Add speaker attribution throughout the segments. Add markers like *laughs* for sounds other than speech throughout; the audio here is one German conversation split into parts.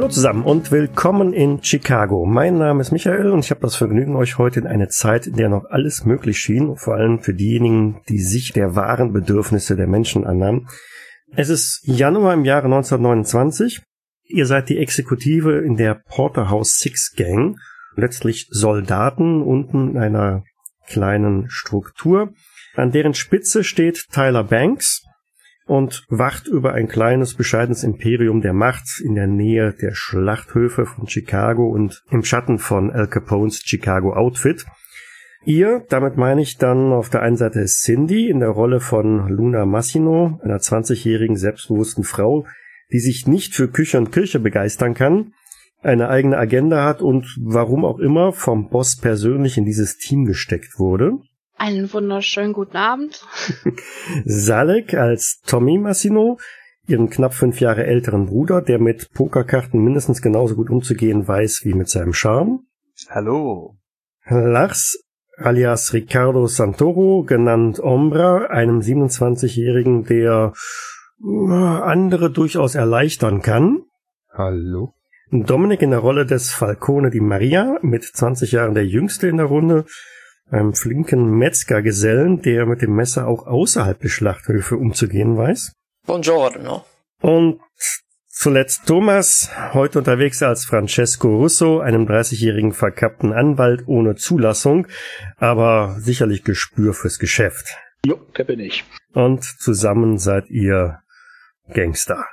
Speaker 1: Hallo zusammen und willkommen in Chicago. Mein Name ist Michael und ich habe das Vergnügen, euch heute in eine Zeit, in der noch alles möglich schien, vor allem für diejenigen, die sich der wahren Bedürfnisse der Menschen annahmen. Es ist Januar im Jahre 1929. Ihr seid die Exekutive in der Porterhouse Six Gang, letztlich Soldaten unten in einer kleinen Struktur. An deren Spitze steht Tyler Banks, und wacht über ein kleines, bescheidenes Imperium der Macht in der Nähe der Schlachthöfe von Chicago und im Schatten von Al Capones Chicago Outfit. Ihr, damit meine ich dann auf der einen Seite Cindy in der Rolle von Luna Massino, einer 20-jährigen selbstbewussten Frau, die sich nicht für Küche und Kirche begeistern kann, eine eigene Agenda hat und warum auch immer vom Boss persönlich in dieses Team gesteckt wurde.
Speaker 2: Einen wunderschönen guten Abend. *laughs*
Speaker 1: Salek als Tommy Massino, ihren knapp fünf Jahre älteren Bruder, der mit Pokerkarten mindestens genauso gut umzugehen weiß wie mit seinem Charme.
Speaker 3: Hallo.
Speaker 1: Lars alias Ricardo Santoro, genannt Ombra, einem 27-Jährigen, der äh, andere durchaus erleichtern kann.
Speaker 4: Hallo.
Speaker 1: Dominik in der Rolle des Falcone di Maria, mit 20 Jahren der jüngste in der Runde, einem flinken Metzgergesellen, der mit dem Messer auch außerhalb der Schlachthöfe umzugehen weiß.
Speaker 5: Buongiorno.
Speaker 1: Und zuletzt Thomas, heute unterwegs als Francesco Russo, einem 30-jährigen verkappten Anwalt ohne Zulassung, aber sicherlich Gespür fürs Geschäft.
Speaker 6: Jo, der bin ich.
Speaker 1: Und zusammen seid ihr Gangster.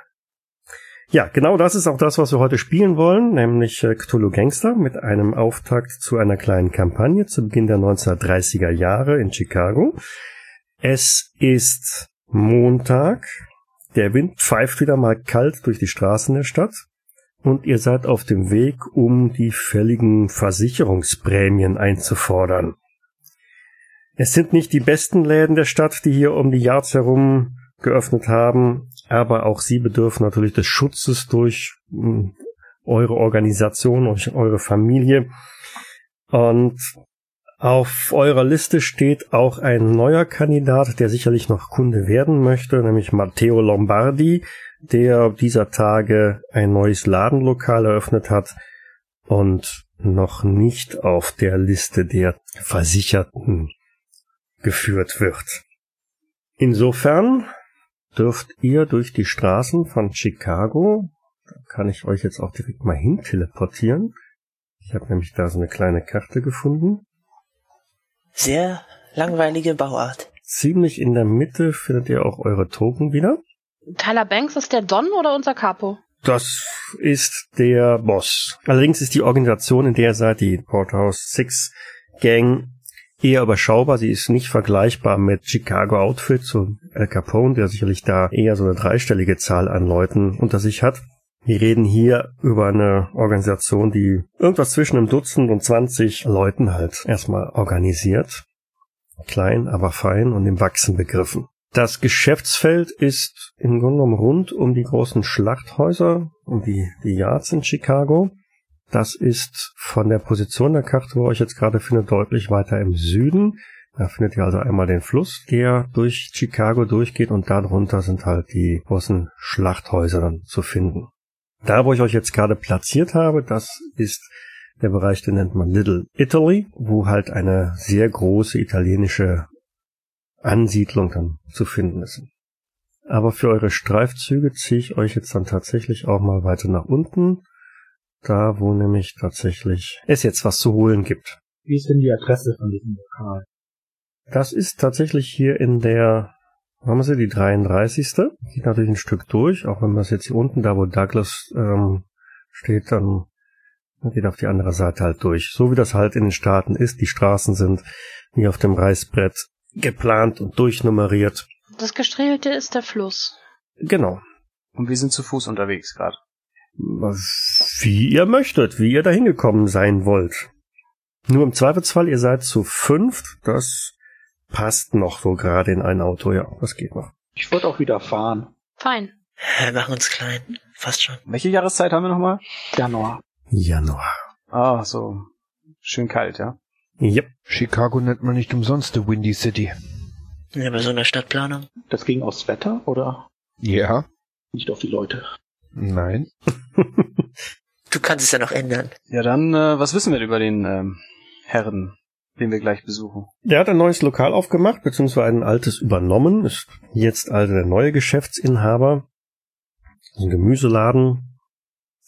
Speaker 1: Ja, genau das ist auch das, was wir heute spielen wollen, nämlich äh, Cthulhu Gangster mit einem Auftakt zu einer kleinen Kampagne zu Beginn der 1930er Jahre in Chicago. Es ist Montag, der Wind pfeift wieder mal kalt durch die Straßen der Stadt und ihr seid auf dem Weg, um die fälligen Versicherungsprämien einzufordern. Es sind nicht die besten Läden der Stadt, die hier um die Yards herum geöffnet haben, aber auch sie bedürfen natürlich des Schutzes durch hm, eure Organisation, durch eure Familie. Und auf eurer Liste steht auch ein neuer Kandidat, der sicherlich noch Kunde werden möchte, nämlich Matteo Lombardi, der dieser Tage ein neues Ladenlokal eröffnet hat und noch nicht auf der Liste der Versicherten geführt wird. Insofern dürft ihr durch die Straßen von Chicago, da kann ich euch jetzt auch direkt mal hin teleportieren. Ich habe nämlich da so eine kleine Karte gefunden.
Speaker 5: Sehr langweilige Bauart.
Speaker 1: Ziemlich in der Mitte findet ihr auch eure Token wieder.
Speaker 2: Tyler Banks ist der Don oder unser Capo?
Speaker 1: Das ist der Boss. Allerdings ist die Organisation, in der ihr seid, die Porterhouse Six Gang, eher überschaubar. Sie ist nicht vergleichbar mit Chicago Outfits und Al Capone, der sicherlich da eher so eine dreistellige Zahl an Leuten unter sich hat. Wir reden hier über eine Organisation, die irgendwas zwischen einem Dutzend und 20 Leuten halt erstmal organisiert. Klein, aber fein und im Wachsen begriffen. Das Geschäftsfeld ist im Grunde genommen rund um die großen Schlachthäuser, um die, die Yards in Chicago. Das ist von der Position der Karte, wo ihr euch jetzt gerade findet, deutlich weiter im Süden. Da findet ihr also einmal den Fluss, der durch Chicago durchgeht und darunter sind halt die großen Schlachthäuser dann zu finden. Da, wo ich euch jetzt gerade platziert habe, das ist der Bereich, den nennt man Little Italy, wo halt eine sehr große italienische Ansiedlung dann zu finden ist. Aber für eure Streifzüge ziehe ich euch jetzt dann tatsächlich auch mal weiter nach unten da, wo nämlich tatsächlich es jetzt was zu holen gibt.
Speaker 6: Wie ist denn die Adresse von diesem Lokal?
Speaker 1: Das ist tatsächlich hier in der, haben wir sie, die 33. Geht natürlich ein Stück durch, auch wenn man es jetzt hier unten, da wo Douglas ähm, steht, dann geht auf die andere Seite halt durch. So wie das halt in den Staaten ist. Die Straßen sind wie auf dem Reißbrett geplant und durchnummeriert.
Speaker 2: Das Gestriegelte ist der Fluss.
Speaker 1: Genau.
Speaker 3: Und wir sind zu Fuß unterwegs gerade.
Speaker 1: Wie ihr möchtet, wie ihr dahin gekommen sein wollt. Nur im Zweifelsfall, ihr seid zu fünft, das passt noch so gerade in ein Auto, ja, das geht noch.
Speaker 6: Ich wollte auch wieder fahren.
Speaker 2: Fein.
Speaker 5: Wir machen uns klein. Fast schon.
Speaker 3: Welche Jahreszeit haben wir nochmal?
Speaker 6: Januar.
Speaker 1: Januar.
Speaker 3: Ah, so. Schön kalt, ja.
Speaker 1: Yep.
Speaker 4: Chicago nennt man nicht umsonst the Windy City.
Speaker 5: Ja, bei so einer Stadtplanung.
Speaker 6: Das ging aufs Wetter oder
Speaker 4: Ja.
Speaker 6: nicht auf die Leute?
Speaker 4: Nein. *laughs*
Speaker 5: Du kannst es ja noch ändern.
Speaker 3: Ja, dann, äh, was wissen wir über den ähm, Herren, den wir gleich besuchen?
Speaker 1: Der hat ein neues Lokal aufgemacht, beziehungsweise ein altes übernommen. Ist jetzt also der neue Geschäftsinhaber. Das ist ein Gemüseladen,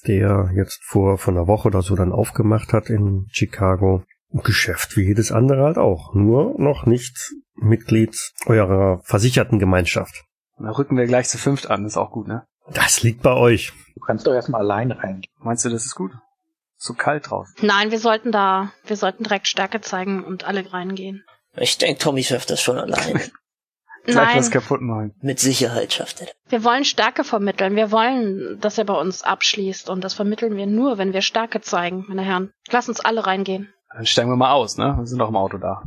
Speaker 1: der jetzt vor, vor einer Woche oder so dann aufgemacht hat in Chicago. Ein Geschäft wie jedes andere halt auch. Nur noch nicht Mitglied eurer versicherten Gemeinschaft.
Speaker 3: Da rücken wir gleich zu fünft an, ist auch gut, ne?
Speaker 1: Das liegt bei euch.
Speaker 6: Du kannst doch erstmal allein reingehen.
Speaker 3: Meinst du, das ist gut? So kalt drauf.
Speaker 2: Nein, wir sollten da, wir sollten direkt Stärke zeigen und alle reingehen.
Speaker 5: Ich denke, Tommy schafft das schon alleine.
Speaker 3: Gleich *laughs*
Speaker 2: Nein,
Speaker 3: was kaputt machen.
Speaker 5: Mit Sicherheit schafft er das.
Speaker 2: wir wollen Stärke vermitteln. Wir wollen, dass er bei uns abschließt und das vermitteln wir nur, wenn wir Stärke zeigen, meine Herren. Lass uns alle reingehen.
Speaker 3: Dann steigen wir mal aus, ne? Wir sind doch im Auto da.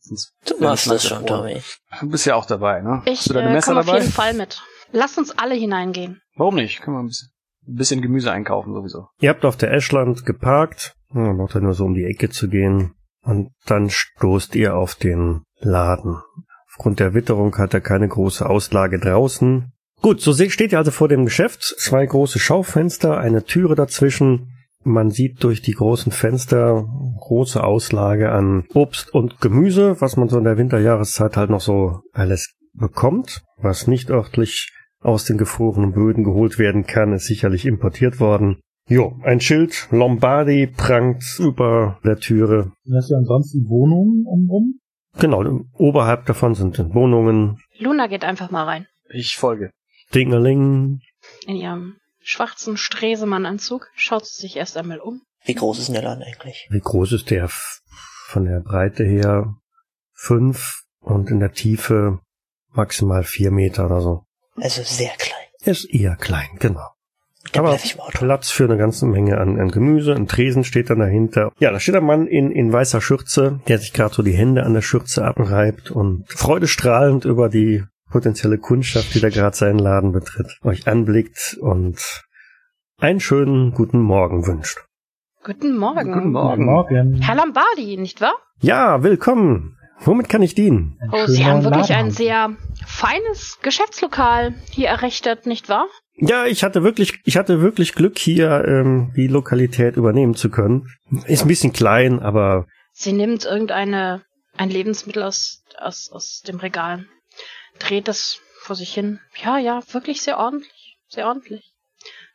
Speaker 3: Sonst
Speaker 5: Du machst das schon. Tommy.
Speaker 3: Du bist ja auch dabei, ne?
Speaker 2: Ich
Speaker 3: Hast du deine
Speaker 2: äh,
Speaker 3: Messer
Speaker 2: komme auf
Speaker 3: dabei?
Speaker 2: jeden Fall mit. Lass uns alle hineingehen.
Speaker 3: Warum nicht? Können wir ein bisschen, ein bisschen Gemüse einkaufen sowieso.
Speaker 1: Ihr habt auf der Ashland geparkt. Ja, braucht ja nur so um die Ecke zu gehen. Und dann stoßt ihr auf den Laden. Aufgrund der Witterung hat er keine große Auslage draußen. Gut, so steht ihr also vor dem Geschäft. Zwei große Schaufenster, eine Türe dazwischen. Man sieht durch die großen Fenster große Auslage an Obst und Gemüse, was man so in der Winterjahreszeit halt noch so alles bekommt, was nicht örtlich aus den gefrorenen Böden geholt werden kann, ist sicherlich importiert worden. Jo, ein Schild Lombardi prangt über der Türe.
Speaker 6: Sind das ja ansonsten Wohnungen umrum?
Speaker 1: Genau, oberhalb davon sind Wohnungen,
Speaker 2: Luna geht einfach mal rein.
Speaker 3: Ich folge.
Speaker 1: Dingeling.
Speaker 2: In ihrem schwarzen Stresemann-Anzug schaut sie sich erst einmal um.
Speaker 5: Wie groß ist denn der Laden eigentlich?
Speaker 1: Wie groß ist der? F- Von der Breite her fünf und in der Tiefe maximal vier Meter oder so.
Speaker 5: Also sehr klein.
Speaker 1: Er ist eher klein, genau.
Speaker 5: Da
Speaker 1: Aber. Platz für eine ganze Menge an, an Gemüse. Ein Tresen steht dann dahinter. Ja, da steht ein Mann in, in weißer Schürze, der sich gerade so die Hände an der Schürze abreibt und freudestrahlend über die potenzielle Kundschaft, die da gerade seinen Laden betritt, euch anblickt und einen schönen guten Morgen wünscht.
Speaker 2: Guten Morgen.
Speaker 3: Guten Morgen.
Speaker 6: Morgen.
Speaker 2: Herr Lombardi, nicht wahr?
Speaker 1: Ja, willkommen. Womit kann ich dienen?
Speaker 6: Ein
Speaker 2: Oh, Sie haben wirklich
Speaker 6: Laden
Speaker 2: ein sehr feines Geschäftslokal hier errichtet, nicht wahr?
Speaker 1: Ja, ich hatte wirklich, ich hatte wirklich Glück, hier ähm, die Lokalität übernehmen zu können. Ist ein bisschen klein, aber
Speaker 2: Sie nimmt irgendeine ein Lebensmittel aus, aus, aus dem Regal, dreht es vor sich hin. Ja, ja, wirklich sehr ordentlich, sehr ordentlich.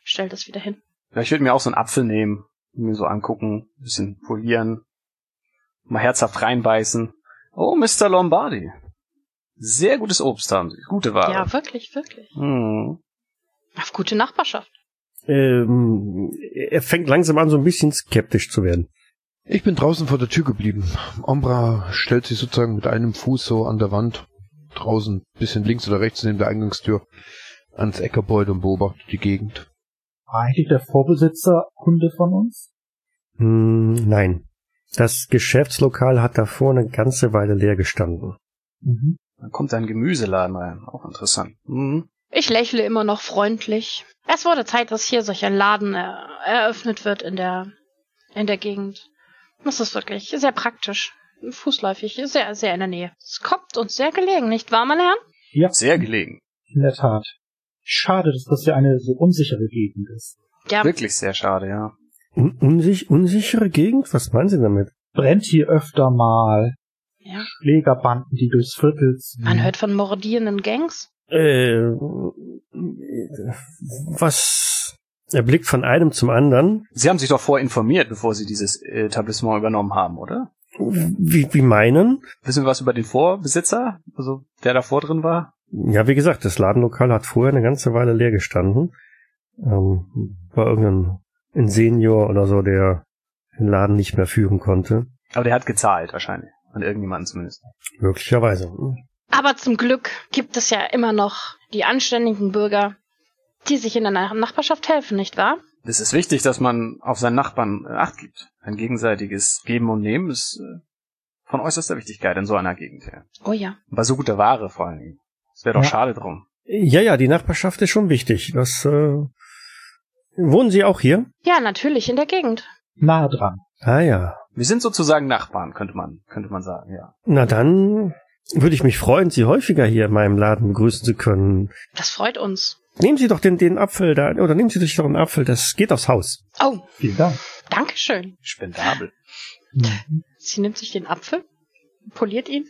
Speaker 2: Stellt es wieder hin.
Speaker 3: Ja, ich würde mir auch so einen Apfel nehmen, mir so angucken, ein bisschen polieren, mal herzhaft reinbeißen. Oh, Mr. Lombardi. Sehr gutes Obst haben Sie. Gute Ware.
Speaker 2: Ja, wirklich, wirklich.
Speaker 3: Hm.
Speaker 2: Auf gute Nachbarschaft.
Speaker 1: ähm, er fängt langsam an, so ein bisschen skeptisch zu werden.
Speaker 4: Ich bin draußen vor der Tür geblieben. Ombra stellt sich sozusagen mit einem Fuß so an der Wand, draußen, bisschen links oder rechts neben der Eingangstür, ans Eckerbeutel und beobachtet die Gegend.
Speaker 6: War eigentlich der Vorbesitzer Kunde von uns?
Speaker 1: Hm, nein. Das Geschäftslokal hat davor eine ganze Weile leer gestanden.
Speaker 6: Mhm.
Speaker 3: Dann kommt ein Gemüseladen rein. Auch interessant. Hm.
Speaker 2: Ich lächle immer noch freundlich. Es wurde Zeit, dass hier solch ein Laden äh, eröffnet wird in der, in der Gegend. Das ist wirklich sehr praktisch. Fußläufig, sehr, sehr in der Nähe. Es kommt uns sehr gelegen, nicht wahr, meine Herren?
Speaker 6: Ja,
Speaker 3: Sehr gelegen.
Speaker 6: in der Tat. Schade, dass das ja eine so unsichere Gegend ist.
Speaker 2: Ja,
Speaker 3: Wirklich sehr schade, ja.
Speaker 1: Un unsich unsichere Gegend? Was meinen Sie damit?
Speaker 6: Brennt hier öfter mal.
Speaker 2: ja.
Speaker 6: Schlägerbanden, die durchs Viertel ziehen.
Speaker 2: Man hört von mordierenden Gangs.
Speaker 1: Äh, was? Er blickt von einem zum anderen.
Speaker 3: Sie haben sich doch vorher informiert, bevor Sie dieses Etablissement übernommen haben, oder?
Speaker 1: Wie, wie meinen?
Speaker 3: Wissen wir was über den Vorbesitzer? Also, der davor drin war?
Speaker 1: Ja, wie gesagt, das Ladenlokal hat vorher eine ganze Weile leer gestanden. Ähm, war irgendein ein Senior oder so, der den Laden nicht mehr führen konnte.
Speaker 3: Aber der hat gezahlt, wahrscheinlich. An irgendjemanden zumindest.
Speaker 1: Möglicherweise.
Speaker 2: Aber zum Glück gibt es ja immer noch die anständigen Bürger, die sich in der Nach- Nachbarschaft helfen, nicht wahr?
Speaker 3: Es ist wichtig, dass man auf seinen Nachbarn äh, Acht gibt. Ein gegenseitiges Geben und Nehmen ist äh, von äußerster Wichtigkeit in so einer Gegend. Ja.
Speaker 2: Oh ja.
Speaker 3: Bei so guter Ware vor allen Dingen. Es wäre doch
Speaker 6: Ja.
Speaker 3: schade drum.
Speaker 1: Ja, ja, die Nachbarschaft ist schon wichtig. Das, äh, wohnen Sie auch hier?
Speaker 2: Ja, natürlich, in der Gegend.
Speaker 6: Nah dran.
Speaker 1: Ah ja.
Speaker 3: Wir sind sozusagen Nachbarn, könnte man, könnte man sagen, ja.
Speaker 1: Na dann würde ich mich freuen, Sie häufiger hier in meinem Laden begrüßen zu können.
Speaker 2: Das freut uns.
Speaker 1: Nehmen Sie doch den, den Apfel da, oder nehmen Sie sich doch einen Apfel, das geht aufs Haus.
Speaker 2: Oh,
Speaker 6: Vielen Dank.
Speaker 2: Dankeschön.
Speaker 3: Spendabel.
Speaker 2: Sie nimmt sich den Apfel, poliert ihn.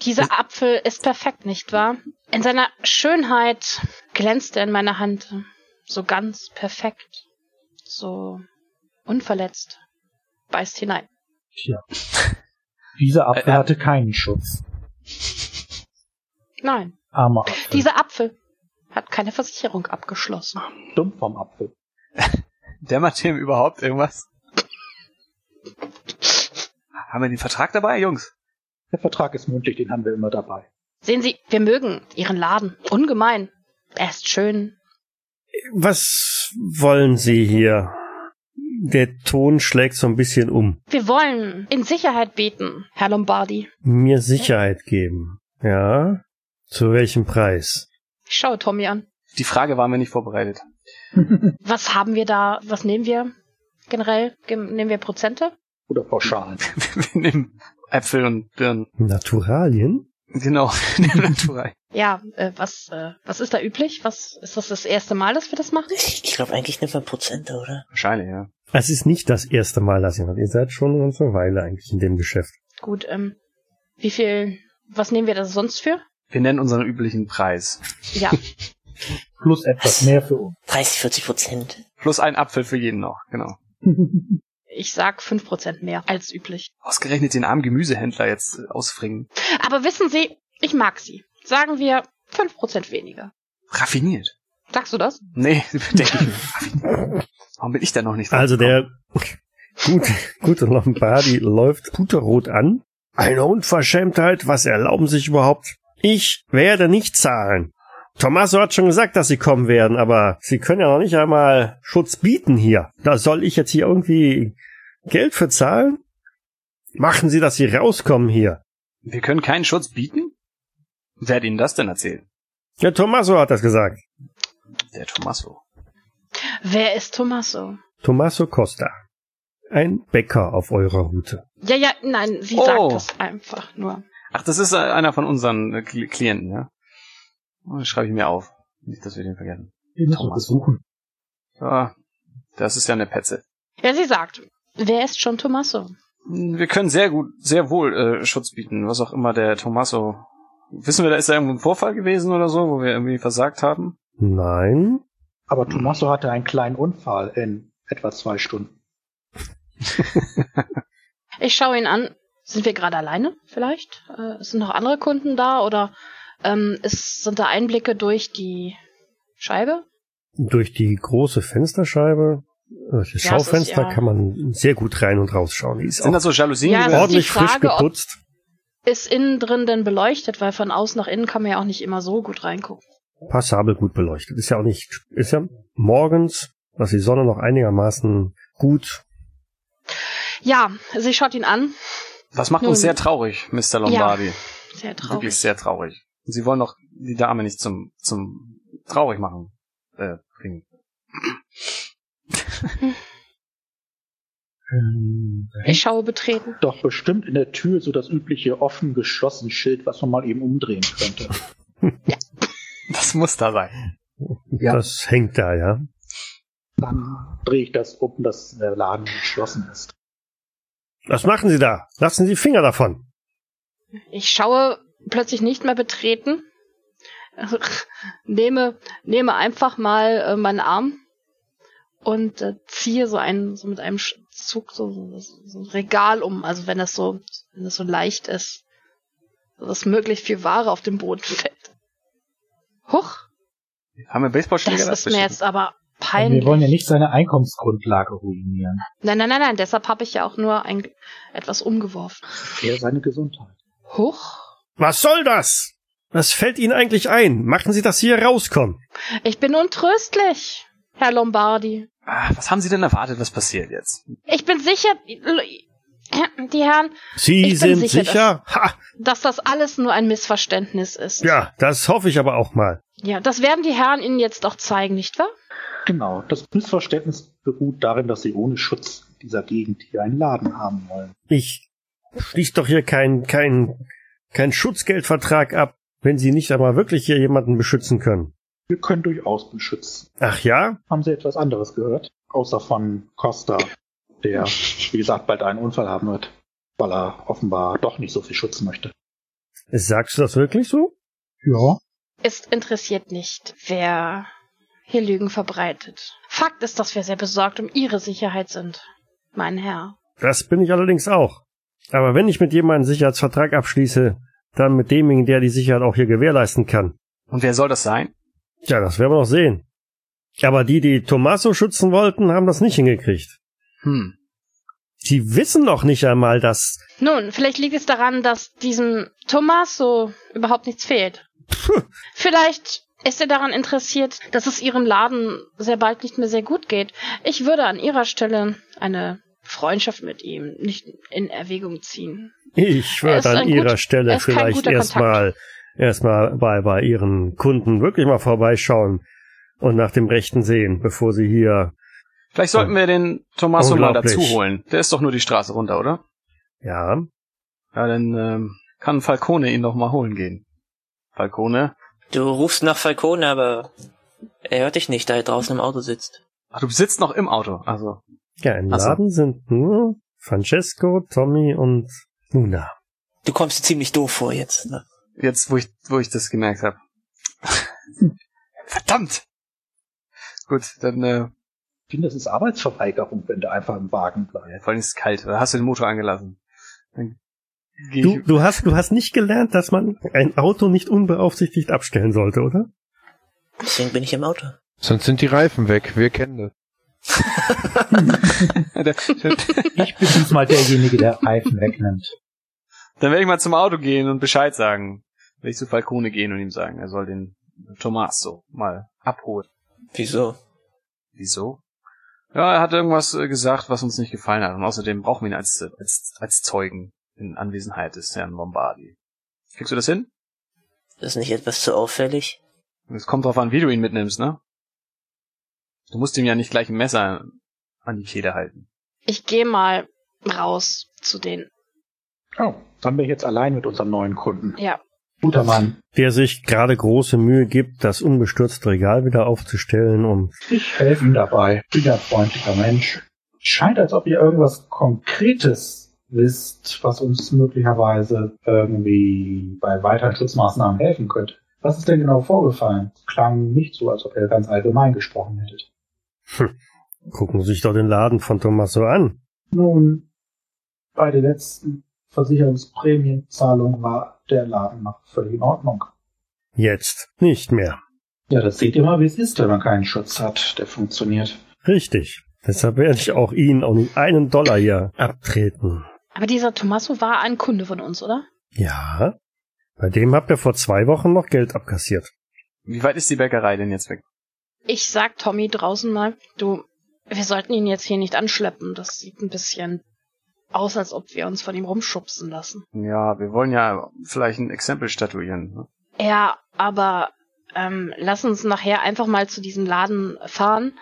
Speaker 2: Dieser Apfel ist perfekt, nicht wahr? In seiner Schönheit glänzt er in meiner Hand. So ganz perfekt. So unverletzt. Beißt hinein.
Speaker 6: Tja. Dieser Apfel
Speaker 3: Äh, äh.
Speaker 6: hatte keinen Schutz.
Speaker 2: Nein,
Speaker 6: Armer Apfel.
Speaker 2: dieser Apfel hat keine Versicherung abgeschlossen.
Speaker 6: dumm vom Apfel. *laughs*
Speaker 3: Dämmert dem überhaupt irgendwas? Haben wir den Vertrag dabei, Jungs?
Speaker 6: Der Vertrag ist mündlich, den haben wir immer dabei.
Speaker 2: Sehen Sie, wir mögen Ihren Laden. Ungemein. Er ist schön.
Speaker 1: Was wollen Sie hier? Der Ton schlägt so ein bisschen um.
Speaker 2: Wir wollen in Sicherheit beten, Herr Lombardi.
Speaker 1: Mir Sicherheit geben. Ja? Zu welchem Preis?
Speaker 2: Ich schaue Tommy an.
Speaker 3: Die Frage war mir nicht vorbereitet. *laughs*
Speaker 2: Was haben wir da? Was nehmen wir generell? Nehmen wir Prozente?
Speaker 6: Oder Pauschalen. *laughs*
Speaker 3: Wir nehmen Äpfel und Birnen.
Speaker 1: Naturalien?
Speaker 3: Genau, *laughs* nehmen Natural.
Speaker 2: Ja, äh, was, äh, was ist da üblich? Was ist das das erste Mal, dass wir das machen?
Speaker 5: Ich, ich glaube, eigentlich nimmt man Prozente, oder?
Speaker 3: Wahrscheinlich, ja.
Speaker 1: Es ist nicht das erste Mal, dass ihr macht. Ihr seid schon eine ganze Weile eigentlich in dem Geschäft.
Speaker 2: Gut, ähm, wie viel, was nehmen wir da sonst für?
Speaker 3: Wir nennen unseren üblichen Preis.
Speaker 2: Ja,
Speaker 6: Plus etwas mehr für uns.
Speaker 5: 30, 40 Prozent.
Speaker 3: Plus ein Apfel für jeden noch, genau. *laughs*
Speaker 2: ich sag fünf Prozent mehr als üblich.
Speaker 3: Ausgerechnet den armen Gemüsehändler jetzt äh, ausfringen.
Speaker 2: Aber wissen Sie, ich mag Sie. Sagen wir fünf Prozent weniger.
Speaker 3: Raffiniert.
Speaker 2: Sagst du das?
Speaker 3: Nee, *laughs* denke ich. Warum bin ich da noch nicht drauf
Speaker 1: Also der gute, *laughs* gute Lombardi läuft puterrot an. Eine Unverschämtheit, was erlauben Sie sich überhaupt? Ich werde nicht zahlen. Tommaso hat schon gesagt, dass Sie kommen werden, aber Sie können ja noch nicht einmal Schutz bieten hier. Da soll ich jetzt hier irgendwie Geld für zahlen? Machen Sie, dass Sie rauskommen hier.
Speaker 3: Wir können keinen Schutz bieten? Wer hat Ihnen das denn erzählt?
Speaker 1: Der Tommaso hat das gesagt.
Speaker 3: Der Tommaso.
Speaker 2: Wer ist Tommaso?
Speaker 1: Tommaso Costa. Ein Bäcker auf eurer Route.
Speaker 2: Ja, ja, nein, sie
Speaker 3: Oh.
Speaker 2: sagt das einfach nur.
Speaker 3: Ach, das ist äh, einer von unseren äh, Kli- Klienten, ja? Oh, Das schreibe ich mir auf. Nicht, dass wir den vergessen.
Speaker 6: Den müssen wir
Speaker 3: Thomas.
Speaker 6: besuchen.
Speaker 3: Ja, das ist ja eine Petze.
Speaker 2: Ja, sie sagt, wer ist schon Tommaso?
Speaker 3: Wir können sehr gut, sehr wohl äh, Schutz bieten, was auch immer der Tommaso. Wissen wir, da ist da irgendwo ein Vorfall gewesen oder so, wo wir irgendwie versagt haben?
Speaker 1: Nein.
Speaker 6: Aber Tommaso hatte einen kleinen Unfall in etwa zwei Stunden. *laughs*
Speaker 2: Ich schaue ihn an. Sind wir gerade alleine vielleicht? Äh, sind noch andere Kunden da oder ähm, ist, sind da Einblicke durch die Scheibe?
Speaker 1: Durch die große Fensterscheibe, durch das
Speaker 2: Ja, es ist
Speaker 1: Schaufenster
Speaker 2: ja-
Speaker 1: kann man sehr gut rein und rausschauen. Die ist
Speaker 3: Sind
Speaker 1: auch
Speaker 3: das so Jalousien?
Speaker 2: Ja,
Speaker 1: ordentlich frisch
Speaker 2: Frage, ob-
Speaker 1: geputzt.
Speaker 2: Ist innen drin denn beleuchtet? Weil von außen nach innen kann man ja auch nicht immer so gut reingucken.
Speaker 1: Passabel gut beleuchtet. Ist ja auch nicht, ist ja morgens, dass die Sonne noch einigermaßen gut.
Speaker 2: Ja, sie schaut ihn an.
Speaker 3: Das macht uns
Speaker 2: Nun.
Speaker 3: sehr traurig, Mr. Lombardi.
Speaker 2: Sehr
Speaker 3: Wirklich
Speaker 2: traurig.
Speaker 3: sehr traurig. Und Sie wollen doch die Dame nicht zum, zum traurig machen, äh, bringen. *laughs*
Speaker 6: Ähm,
Speaker 2: Ich
Speaker 6: hängt
Speaker 2: schaue betreten.
Speaker 6: doch bestimmt in der Tür so das übliche offen geschlossen Schild, was man mal eben umdrehen könnte. *laughs*
Speaker 3: Das muss da sein.
Speaker 6: Ja.
Speaker 1: Das hängt da, ja.
Speaker 6: Dann drehe ich das um, dass der Laden geschlossen ist.
Speaker 1: Was machen Sie da? Lassen Sie Finger davon.
Speaker 2: Ich schaue plötzlich nicht mehr betreten. nehme, nehme einfach mal äh, meinen Arm und äh, ziehe so einen, so mit einem Zug so, so, so ein Regal um. Also wenn das so, wenn das so leicht ist, dass möglichst viel Ware auf den Boden fällt. Huch,
Speaker 3: Haben wir Baseballschläger?
Speaker 2: das ist mir jetzt aber
Speaker 6: Wir
Speaker 2: peinlich.
Speaker 6: wollen ja nicht seine Einkommensgrundlage ruinieren.
Speaker 2: Nein, nein, nein, nein, deshalb habe ich ja auch nur ein, etwas umgeworfen.
Speaker 6: Eher seine Gesundheit.
Speaker 2: Huch,
Speaker 1: Was soll das? Was fällt Ihnen eigentlich ein? Machen Sie, dass Sie hier rauskommen.
Speaker 2: ich bin untröstlich, Herr Lombardi.
Speaker 3: Ah, was haben Sie denn erwartet, was passiert jetzt?
Speaker 2: Ich bin sicher, die Herren,
Speaker 1: Sie sind
Speaker 2: sicher,
Speaker 1: sicher? Ha!
Speaker 2: dass das alles nur ein Missverständnis ist.
Speaker 1: Ja, das hoffe ich aber auch mal.
Speaker 2: Ja, das werden die Herren Ihnen jetzt auch zeigen, nicht wahr?
Speaker 6: Genau, das Missverständnis beruht darin, dass sie ohne Schutz dieser Gegend hier einen Laden haben wollen.
Speaker 1: Ich schließe doch hier keinen kein, kein Schutzgeldvertrag ab. wenn Sie nicht einmal wirklich hier jemanden beschützen können?
Speaker 6: Wir können durchaus beschützen.
Speaker 1: Ach ja?
Speaker 6: Haben Sie etwas anderes gehört? Außer von Costa, der, wie gesagt, bald einen Unfall haben wird, weil er offenbar doch nicht so viel schützen möchte.
Speaker 1: Sagst du das wirklich so?
Speaker 6: Ja.
Speaker 2: Es interessiert nicht, wer hier Lügen verbreitet. Fakt ist, dass wir sehr besorgt um Ihre Sicherheit sind, mein Herr.
Speaker 1: Das bin ich allerdings auch. Aber wenn ich mit jemandem einen Sicherheitsvertrag abschließe, dann mit demjenigen, der die Sicherheit auch hier gewährleisten kann.
Speaker 3: Und wer soll das sein?
Speaker 1: Ja, das werden wir noch sehen. Aber die, die Tommaso schützen wollten, haben das nicht hingekriegt.
Speaker 3: Hm.
Speaker 1: Die wissen noch nicht einmal, dass...
Speaker 2: Nun, vielleicht liegt es daran, dass diesem Tommaso überhaupt nichts fehlt. Vielleicht ist er daran interessiert, dass es ihrem Laden sehr bald nicht mehr sehr gut geht. Ich würde an ihrer Stelle eine Freundschaft mit ihm nicht in Erwägung ziehen.
Speaker 1: Ich würde an ihrer
Speaker 2: gut-
Speaker 1: Stelle vielleicht erstmal erstmal bei, bei ihren Kunden wirklich mal vorbeischauen und nach dem Rechten sehen, bevor sie hier...
Speaker 3: Vielleicht sollten wir den Tommaso mal dazu holen. Der ist doch nur die Straße runter, oder?
Speaker 1: Ja,
Speaker 3: Ja, dann ähm, kann Falcone ihn doch mal holen gehen. Falcone?
Speaker 5: Du rufst nach Falcone, aber er hört dich nicht, da er draußen im Auto sitzt.
Speaker 3: Ach, du sitzt noch im Auto. Also,
Speaker 1: ja im
Speaker 3: Ach so.
Speaker 1: Laden sind nur Francesco, Tommy und Luna.
Speaker 5: Du kommst dir ziemlich doof vor jetzt. Ne?
Speaker 3: jetzt, wo ich, wo ich das gemerkt habe. *laughs* Verdammt! Gut, dann, äh,
Speaker 6: Ich finde, das ist Arbeitsverweigerung, wenn der einfach im Wagen bleibt.
Speaker 3: vor allem ist es kalt. Oder hast du den Motor angelassen?
Speaker 1: Du, du hast, du hast nicht gelernt, dass man ein Auto nicht unbeaufsichtigt abstellen sollte, oder?
Speaker 5: Deswegen bin ich im Auto.
Speaker 4: Sonst sind die Reifen weg. Wir kennen das. *laughs*
Speaker 6: Ich bin diesmal derjenige, der Reifen wegnimmt.
Speaker 3: dann werde ich mal zum Auto gehen und Bescheid sagen. Werde ich zu Falcone gehen und ihm sagen, er soll den Tommaso mal abholen.
Speaker 5: Wieso?
Speaker 3: Wieso? Ja, er hat irgendwas äh, gesagt, was uns nicht gefallen hat. Und außerdem brauchen wir ihn als, als, als Zeugen in Anwesenheit des Herrn Lombardi. Kriegst du das hin?
Speaker 5: Das ist nicht etwas zu auffällig?
Speaker 3: Es kommt drauf an, wie du ihn mitnimmst, ne? Du musst ihm ja nicht gleich ein Messer an die Kehle halten.
Speaker 2: Ich gehe mal raus zu denen.
Speaker 6: Oh, dann bin ich jetzt allein mit unserem neuen Kunden.
Speaker 2: Ja.
Speaker 6: Guter Mann.
Speaker 1: Der sich gerade große Mühe gibt, das unbestürzte Regal wieder aufzustellen und
Speaker 6: Ich helfe ihm dabei. Bin ein freundlicher Mensch. Scheint, als ob ihr irgendwas Konkretes wisst, was uns möglicherweise irgendwie bei weiteren Schutzmaßnahmen helfen könnte. Was ist denn genau vorgefallen? Klang nicht so, als ob ihr ganz allgemein gesprochen hättet.
Speaker 1: Gucken sich doch den Laden von Tommaso an.
Speaker 6: Nun, bei der letzten Versicherungsprämienzahlung war der Laden noch völlig in Ordnung.
Speaker 1: Jetzt nicht mehr.
Speaker 6: Ja, das seht ihr mal, wie es ist, wenn man keinen Schutz hat, der funktioniert.
Speaker 1: Richtig. Deshalb werde ich auch Ihnen auch nicht einen Dollar hier abtreten.
Speaker 2: Aber dieser Tommaso war ein Kunde von uns, oder?
Speaker 1: Ja. Bei dem habt ihr vor zwei Wochen noch Geld abkassiert.
Speaker 3: Wie weit ist die Bäckerei denn jetzt weg?
Speaker 2: Ich sag Tommy draußen mal, du, wir sollten ihn jetzt hier nicht anschleppen. Das sieht ein bisschen aus, als ob wir uns von ihm rumschubsen lassen.
Speaker 3: Ja, wir wollen ja vielleicht ein Exempel statuieren. Ne?
Speaker 2: Ja, aber ähm, lass uns nachher einfach mal zu diesem Laden fahren.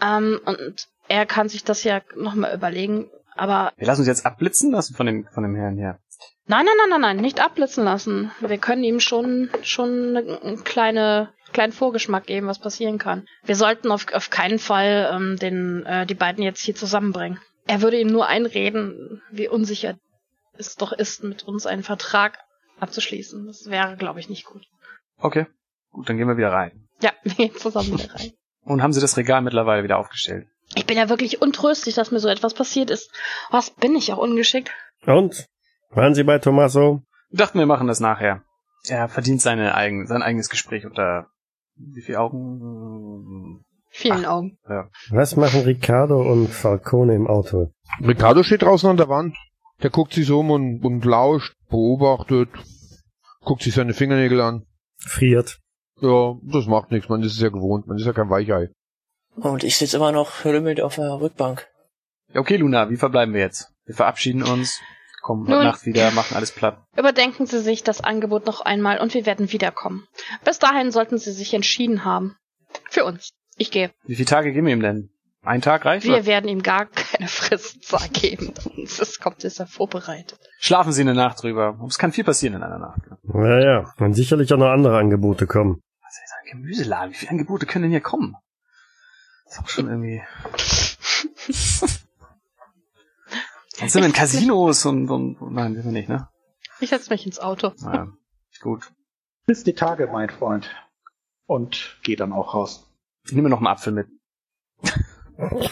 Speaker 2: Ähm, und er kann sich das ja nochmal überlegen. Aber
Speaker 3: Wir lassen uns jetzt abblitzen lassen von dem, von dem Herrn hier.
Speaker 2: nein, nein, nein, nein, nein, nicht abblitzen lassen. Wir können ihm schon schon eine, eine kleine kleinen Vorgeschmack geben, was passieren kann. Wir sollten auf, auf keinen Fall ähm, den äh, die beiden jetzt hier zusammenbringen. Er würde ihm nur einreden, wie unsicher es doch ist, mit uns einen Vertrag abzuschließen. Das wäre, glaube ich, nicht gut.
Speaker 3: Okay. Gut, dann gehen wir wieder rein.
Speaker 2: Ja, *laughs* wir gehen zusammen wieder rein. *laughs*
Speaker 3: Und haben sie das Regal mittlerweile wieder aufgestellt?
Speaker 2: Ich bin ja wirklich untröstlich, dass mir so etwas passiert ist. Was bin ich auch ungeschickt?
Speaker 1: Und? Waren Sie bei Tommaso?
Speaker 3: Wir dachten, wir machen das nachher. Er verdient seine eigen, sein eigenes Gespräch unter wie viel Augen?
Speaker 2: Vielen Augen.
Speaker 3: Ja.
Speaker 1: Was machen Riccardo und Falcone im Auto?
Speaker 4: Ricardo steht draußen an der Wand. Der guckt sich so um und, und lauscht, beobachtet, guckt sich seine Fingernägel an.
Speaker 1: Friert.
Speaker 4: Ja, das macht nichts, man ist es ja gewohnt, man ist ja kein Weichei.
Speaker 5: Und ich sitze immer noch lümmelt auf der Rückbank.
Speaker 3: Okay, Luna, wie verbleiben wir jetzt? Wir verabschieden uns, kommen
Speaker 2: Nun-
Speaker 3: Nacht wieder, machen alles platt.
Speaker 2: Überdenken Sie sich das Angebot noch einmal und wir werden wiederkommen. Bis dahin sollten Sie sich entschieden haben. Für uns. Ich gehe.
Speaker 3: Wie viele Tage geben wir ihm denn? Ein Tag reicht?
Speaker 2: Wir
Speaker 3: oder?
Speaker 2: werden ihm gar keine *laughs* Frist geben. Das kommt, ist er vorbereitet.
Speaker 3: Schlafen Sie eine Nacht drüber. Es kann viel passieren in einer Nacht.
Speaker 1: Naja, und sicherlich auch noch andere Angebote kommen.
Speaker 3: Was ist ein Gemüseladen? Wie viele Angebote können denn hier kommen? Das ist auch schon irgendwie. *laughs* Dann sind wir in Casinos und, und, und nein, sind wir nicht, ne?
Speaker 2: Ich setze mich ins Auto.
Speaker 3: Naja, gut.
Speaker 6: Bis die Tage, mein Freund. Und geh dann auch raus.
Speaker 3: Ich nehme noch einen Apfel mit. *laughs*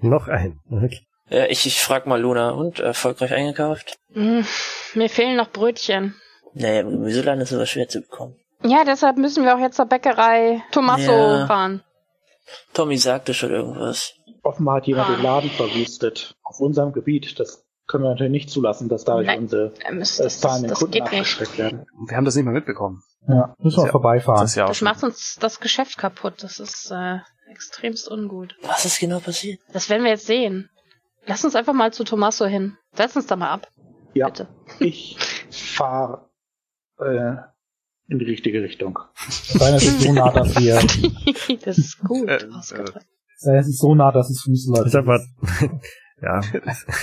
Speaker 1: Noch ein. Okay.
Speaker 5: Ja, ich, ich frag mal Luna. Und erfolgreich eingekauft?
Speaker 2: Hm, Mir fehlen noch Brötchen.
Speaker 5: Naja, im Gemüseladen ist aber schwer zu bekommen.
Speaker 2: Ja, deshalb müssen wir auch jetzt zur Bäckerei Tommaso
Speaker 5: Ja.
Speaker 2: fahren.
Speaker 5: Tommy sagte schon irgendwas.
Speaker 6: Offenbar hat jemand
Speaker 2: Ah.
Speaker 6: den Laden verwüstet. Auf unserem Gebiet. Das können wir natürlich nicht zulassen, dass dadurch
Speaker 2: Nein.
Speaker 6: unsere
Speaker 2: Er
Speaker 6: äh,
Speaker 2: das, das,
Speaker 6: zahlenden
Speaker 2: das
Speaker 6: Kunden
Speaker 2: geht nicht.
Speaker 6: abgeschreckt werden.
Speaker 3: Wir haben das nicht mal mitbekommen.
Speaker 6: Ja, müssen wir
Speaker 3: Ja.
Speaker 6: vorbeifahren.
Speaker 3: Das ja
Speaker 2: Das macht uns das Geschäft kaputt. Das ist äh, extremst ungut.
Speaker 5: Was ist genau passiert?
Speaker 2: Das werden wir jetzt sehen. Lass uns einfach mal zu Tommaso hin. Setz uns da mal ab.
Speaker 6: Ja.
Speaker 2: Bitte.
Speaker 6: Ich fahre äh, in die richtige Richtung. Sein es ist so nah, dass wir. *laughs*
Speaker 2: das ist gut
Speaker 3: Äh,
Speaker 2: ausgedrückt.
Speaker 6: Sein es ist so nah, dass es fußläufig
Speaker 1: Ist einfach, *laughs* ja,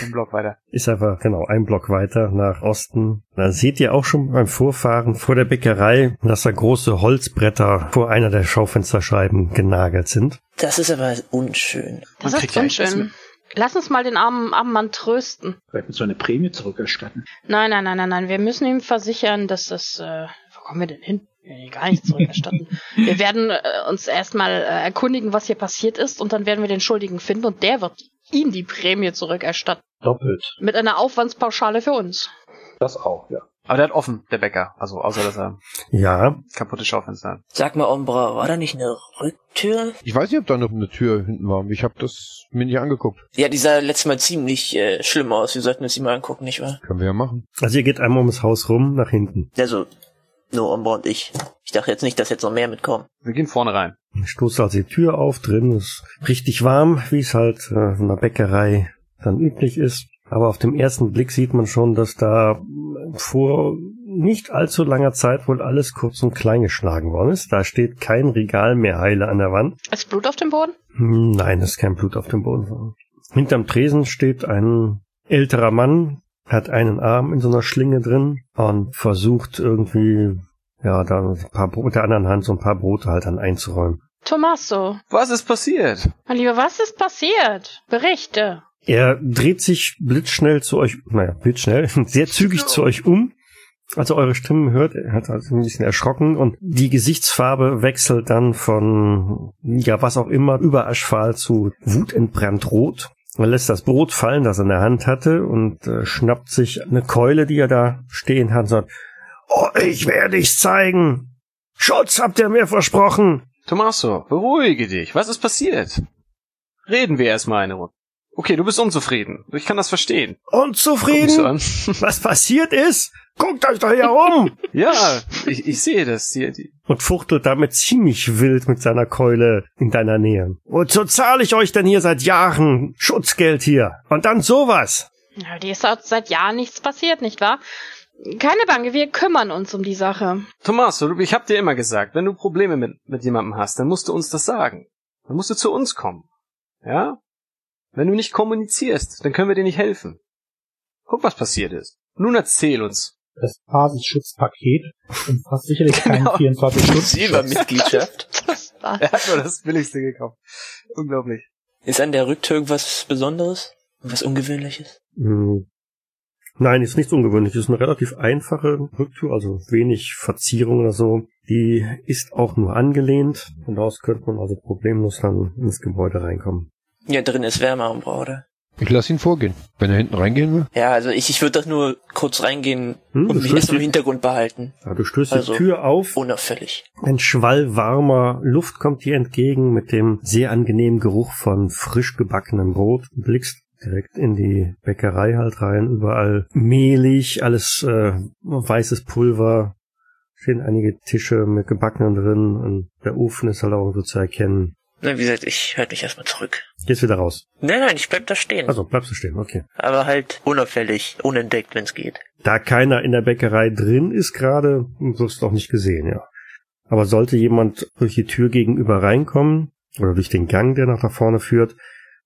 Speaker 3: Im Block weiter.
Speaker 1: ist einfach, genau, ein Block weiter nach Osten. Da seht ihr auch schon beim Vorfahren vor der Bäckerei, dass da große Holzbretter vor einer der Schaufensterscheiben genagelt sind.
Speaker 5: Das ist aber unschön.
Speaker 2: Das
Speaker 3: Man
Speaker 2: ist unschön. Lass uns mal den armen, armen Mann trösten.
Speaker 6: Vielleicht müssen wir eine Prämie zurückerstatten.
Speaker 2: Nein, nein, nein, nein, nein. Wir müssen ihm versichern, dass das. Äh, kommen wir denn hin? Wir werden hier gar nichts zurückerstatten. *laughs* wir werden äh, uns erstmal äh, erkundigen, was hier passiert ist, und dann werden wir den Schuldigen finden und der wird ihm die Prämie zurückerstatten.
Speaker 6: Doppelt.
Speaker 2: Mit einer Aufwandspauschale für uns.
Speaker 6: Das auch, ja.
Speaker 3: Aber der hat offen, der Bäcker. Also außer dass er
Speaker 1: Ja,
Speaker 3: kaputte Schaufenster hat.
Speaker 5: Sag mal, Ombra, war da nicht eine Rücktür?
Speaker 4: Ich weiß nicht, ob da noch eine Tür hinten war. Ich habe das mir nicht angeguckt.
Speaker 5: Ja, die sah letztes Mal ziemlich äh, schlimm aus. Wir sollten uns die mal angucken, nicht wahr?
Speaker 4: Können wir ja machen.
Speaker 1: also ihr geht einmal ums Haus rum, nach hinten.
Speaker 5: Also, nur Ombra und ich. Ich dachte jetzt nicht, dass jetzt noch mehr mitkommen.
Speaker 3: Wir gehen vorne rein.
Speaker 1: Stoßt also die Tür auf, drin ist richtig warm, wie es halt äh, in einer Bäckerei dann üblich ist. Aber auf dem ersten Blick sieht man schon, dass da vor nicht allzu langer Zeit wohl alles kurz und klein geschlagen worden ist. Da steht kein Regal mehr heile an der Wand.
Speaker 2: Ist Blut auf dem Boden?
Speaker 1: Hm, Nein, es ist kein Blut auf dem Boden. Hinterm Tresen steht ein älterer Mann, hat einen Arm in so einer Schlinge drin und versucht irgendwie, ja, da ein paar Bro- mit der anderen Hand so ein paar Brote halt dann einzuräumen.
Speaker 2: Tommaso,
Speaker 3: Was ist passiert?
Speaker 2: mein Lieber, was ist passiert? Berichte.
Speaker 1: Er dreht sich blitzschnell zu euch, naja, blitzschnell, *laughs* sehr zügig zu euch um. Als er eure Stimmen hört, er hat also ein bisschen erschrocken und die Gesichtsfarbe wechselt dann von, ja, was auch immer, über Aschfahl zu wutentbrannt rot. Er lässt das Brot fallen, das er in der Hand hatte und äh, schnappt sich eine Keule, die er da stehen hat und sagt, oh, ich werde ich's zeigen. Schutz habt ihr mir versprochen.
Speaker 3: Tommaso, beruhige dich. Was ist passiert? Reden wir erstmal eine Runde. Okay, du bist unzufrieden. Ich kann das verstehen.
Speaker 1: Unzufrieden? *laughs* Was passiert ist? Guckt euch doch hier um! *laughs*
Speaker 3: ja, ich, ich sehe das. Die, die,
Speaker 1: und fuchtelt damit ziemlich wild mit seiner Keule in deiner Nähe. Wozu zahle ich euch denn hier seit Jahren Schutzgeld hier? Und dann sowas.
Speaker 2: Ja, dir ist seit- seit Jahren nichts passiert, nicht wahr? Keine Bange, wir kümmern uns um die Sache.
Speaker 3: Tommaso, ich hab dir immer gesagt, wenn du Probleme mit, mit jemandem hast, dann musst du uns das sagen. Dann musst du zu uns kommen. Ja? Wenn du nicht kommunizierst, dann können wir dir nicht helfen. Guck, was passiert ist. Nun erzähl uns.
Speaker 6: Das Basisschutzpaket umfasst sicherlich *laughs* keinen
Speaker 3: Genau.
Speaker 6: 24 Stunden.
Speaker 5: Silbermitgliedschaft. *laughs*
Speaker 3: Er hat nur das Billigste gekauft. Unglaublich.
Speaker 5: Ist an der Rücktür irgendwas Besonderes? Was Ungewöhnliches?
Speaker 1: Hm. Nein, ist nichts Ungewöhnliches. Ist eine relativ einfache Rücktür, also wenig Verzierung oder so. Die ist auch nur angelehnt. Von da aus könnte man also problemlos dann ins Gebäude reinkommen.
Speaker 5: Ja, drin ist wärmer, oder?
Speaker 4: Ich lasse ihn vorgehen. Wenn er hinten reingehen will.
Speaker 5: Ja, also ich, ich würde doch nur kurz reingehen
Speaker 1: Hm,
Speaker 5: und mich erst im Hintergrund behalten.
Speaker 1: Ja, du stößt
Speaker 5: Also-
Speaker 1: die Tür auf.
Speaker 5: Unauffällig.
Speaker 1: Ein Schwall warmer Luft kommt dir entgegen mit dem sehr angenehmen Geruch von frisch gebackenem Brot. Du blickst direkt in die Bäckerei halt rein. Überall mehlig, alles äh, weißes Pulver. Stehen einige Tische mit Gebackenen drin und der Ofen ist halt auch so zu erkennen.
Speaker 5: Na, wie gesagt, ich halte mich erstmal zurück.
Speaker 1: Gehst wieder raus.
Speaker 5: Nein, nein, ich bleib da stehen.
Speaker 1: Also bleibst du stehen, okay.
Speaker 5: Aber halt unauffällig, unentdeckt, wenn's geht.
Speaker 1: Da keiner in der Bäckerei drin ist gerade, wirst du auch nicht gesehen, ja. Aber sollte jemand durch die Tür gegenüber reinkommen, oder durch den Gang, der nach da vorne führt,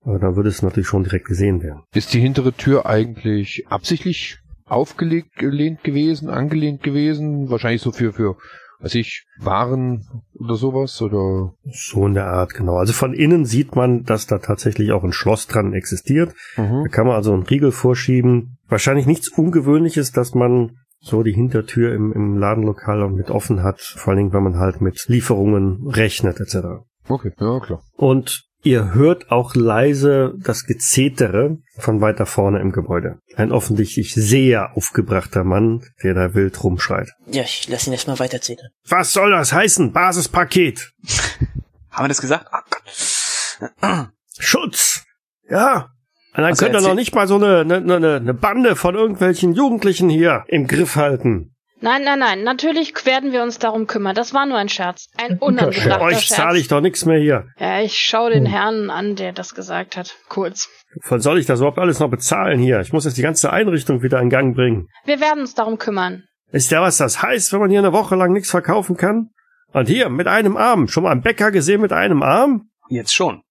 Speaker 1: aber dann würde es natürlich schon direkt gesehen werden.
Speaker 4: Ist die hintere Tür eigentlich absichtlich aufgelegt gelehnt gewesen, angelehnt gewesen? Wahrscheinlich so für, für, weiß ich, Waren oder sowas? Oder?
Speaker 1: So in der Art, genau. Also von innen sieht man, dass da tatsächlich auch ein Schloss dran existiert.
Speaker 4: Mhm.
Speaker 1: Da kann man also einen Riegel vorschieben. Wahrscheinlich nichts Ungewöhnliches, dass man so die Hintertür im, im Ladenlokal mit offen hat. Vor allen Dingen, wenn man halt mit Lieferungen rechnet etc.
Speaker 4: Okay, ja klar.
Speaker 1: Und ihr hört auch leise das Gezetere von weiter vorne im Gebäude. Ein offensichtlich sehr aufgebrachter Mann, der da wild rumschreit.
Speaker 5: Ja, ich lass ihn erstmal weiterziehen.
Speaker 1: Was soll das heißen? Basispaket. *laughs*
Speaker 3: Haben wir das gesagt? Oh Gott. *clears throat*
Speaker 1: Schutz. Ja. Und dann
Speaker 3: Also
Speaker 1: könnt ihr noch nicht mal so eine, eine, eine, eine Bande von irgendwelchen Jugendlichen hier im Griff halten.
Speaker 2: Nein, nein, nein. Natürlich werden wir uns darum kümmern. Das war nur ein Scherz. Ein unangebrachter
Speaker 1: Euch zahle
Speaker 2: Scherz.
Speaker 1: ich doch nichts mehr hier.
Speaker 2: Ja, ich schaue den Herrn an, der das gesagt hat. Kurz.
Speaker 1: Wann soll ich das überhaupt alles noch bezahlen hier? Ich muss jetzt die ganze Einrichtung wieder in Gang bringen.
Speaker 2: Wir werden uns darum kümmern.
Speaker 1: Wisst ihr, was das heißt, wenn man hier eine Woche lang nichts verkaufen kann? Und hier, mit einem Arm. Schon mal einen Bäcker gesehen mit einem Arm?
Speaker 3: Jetzt schon.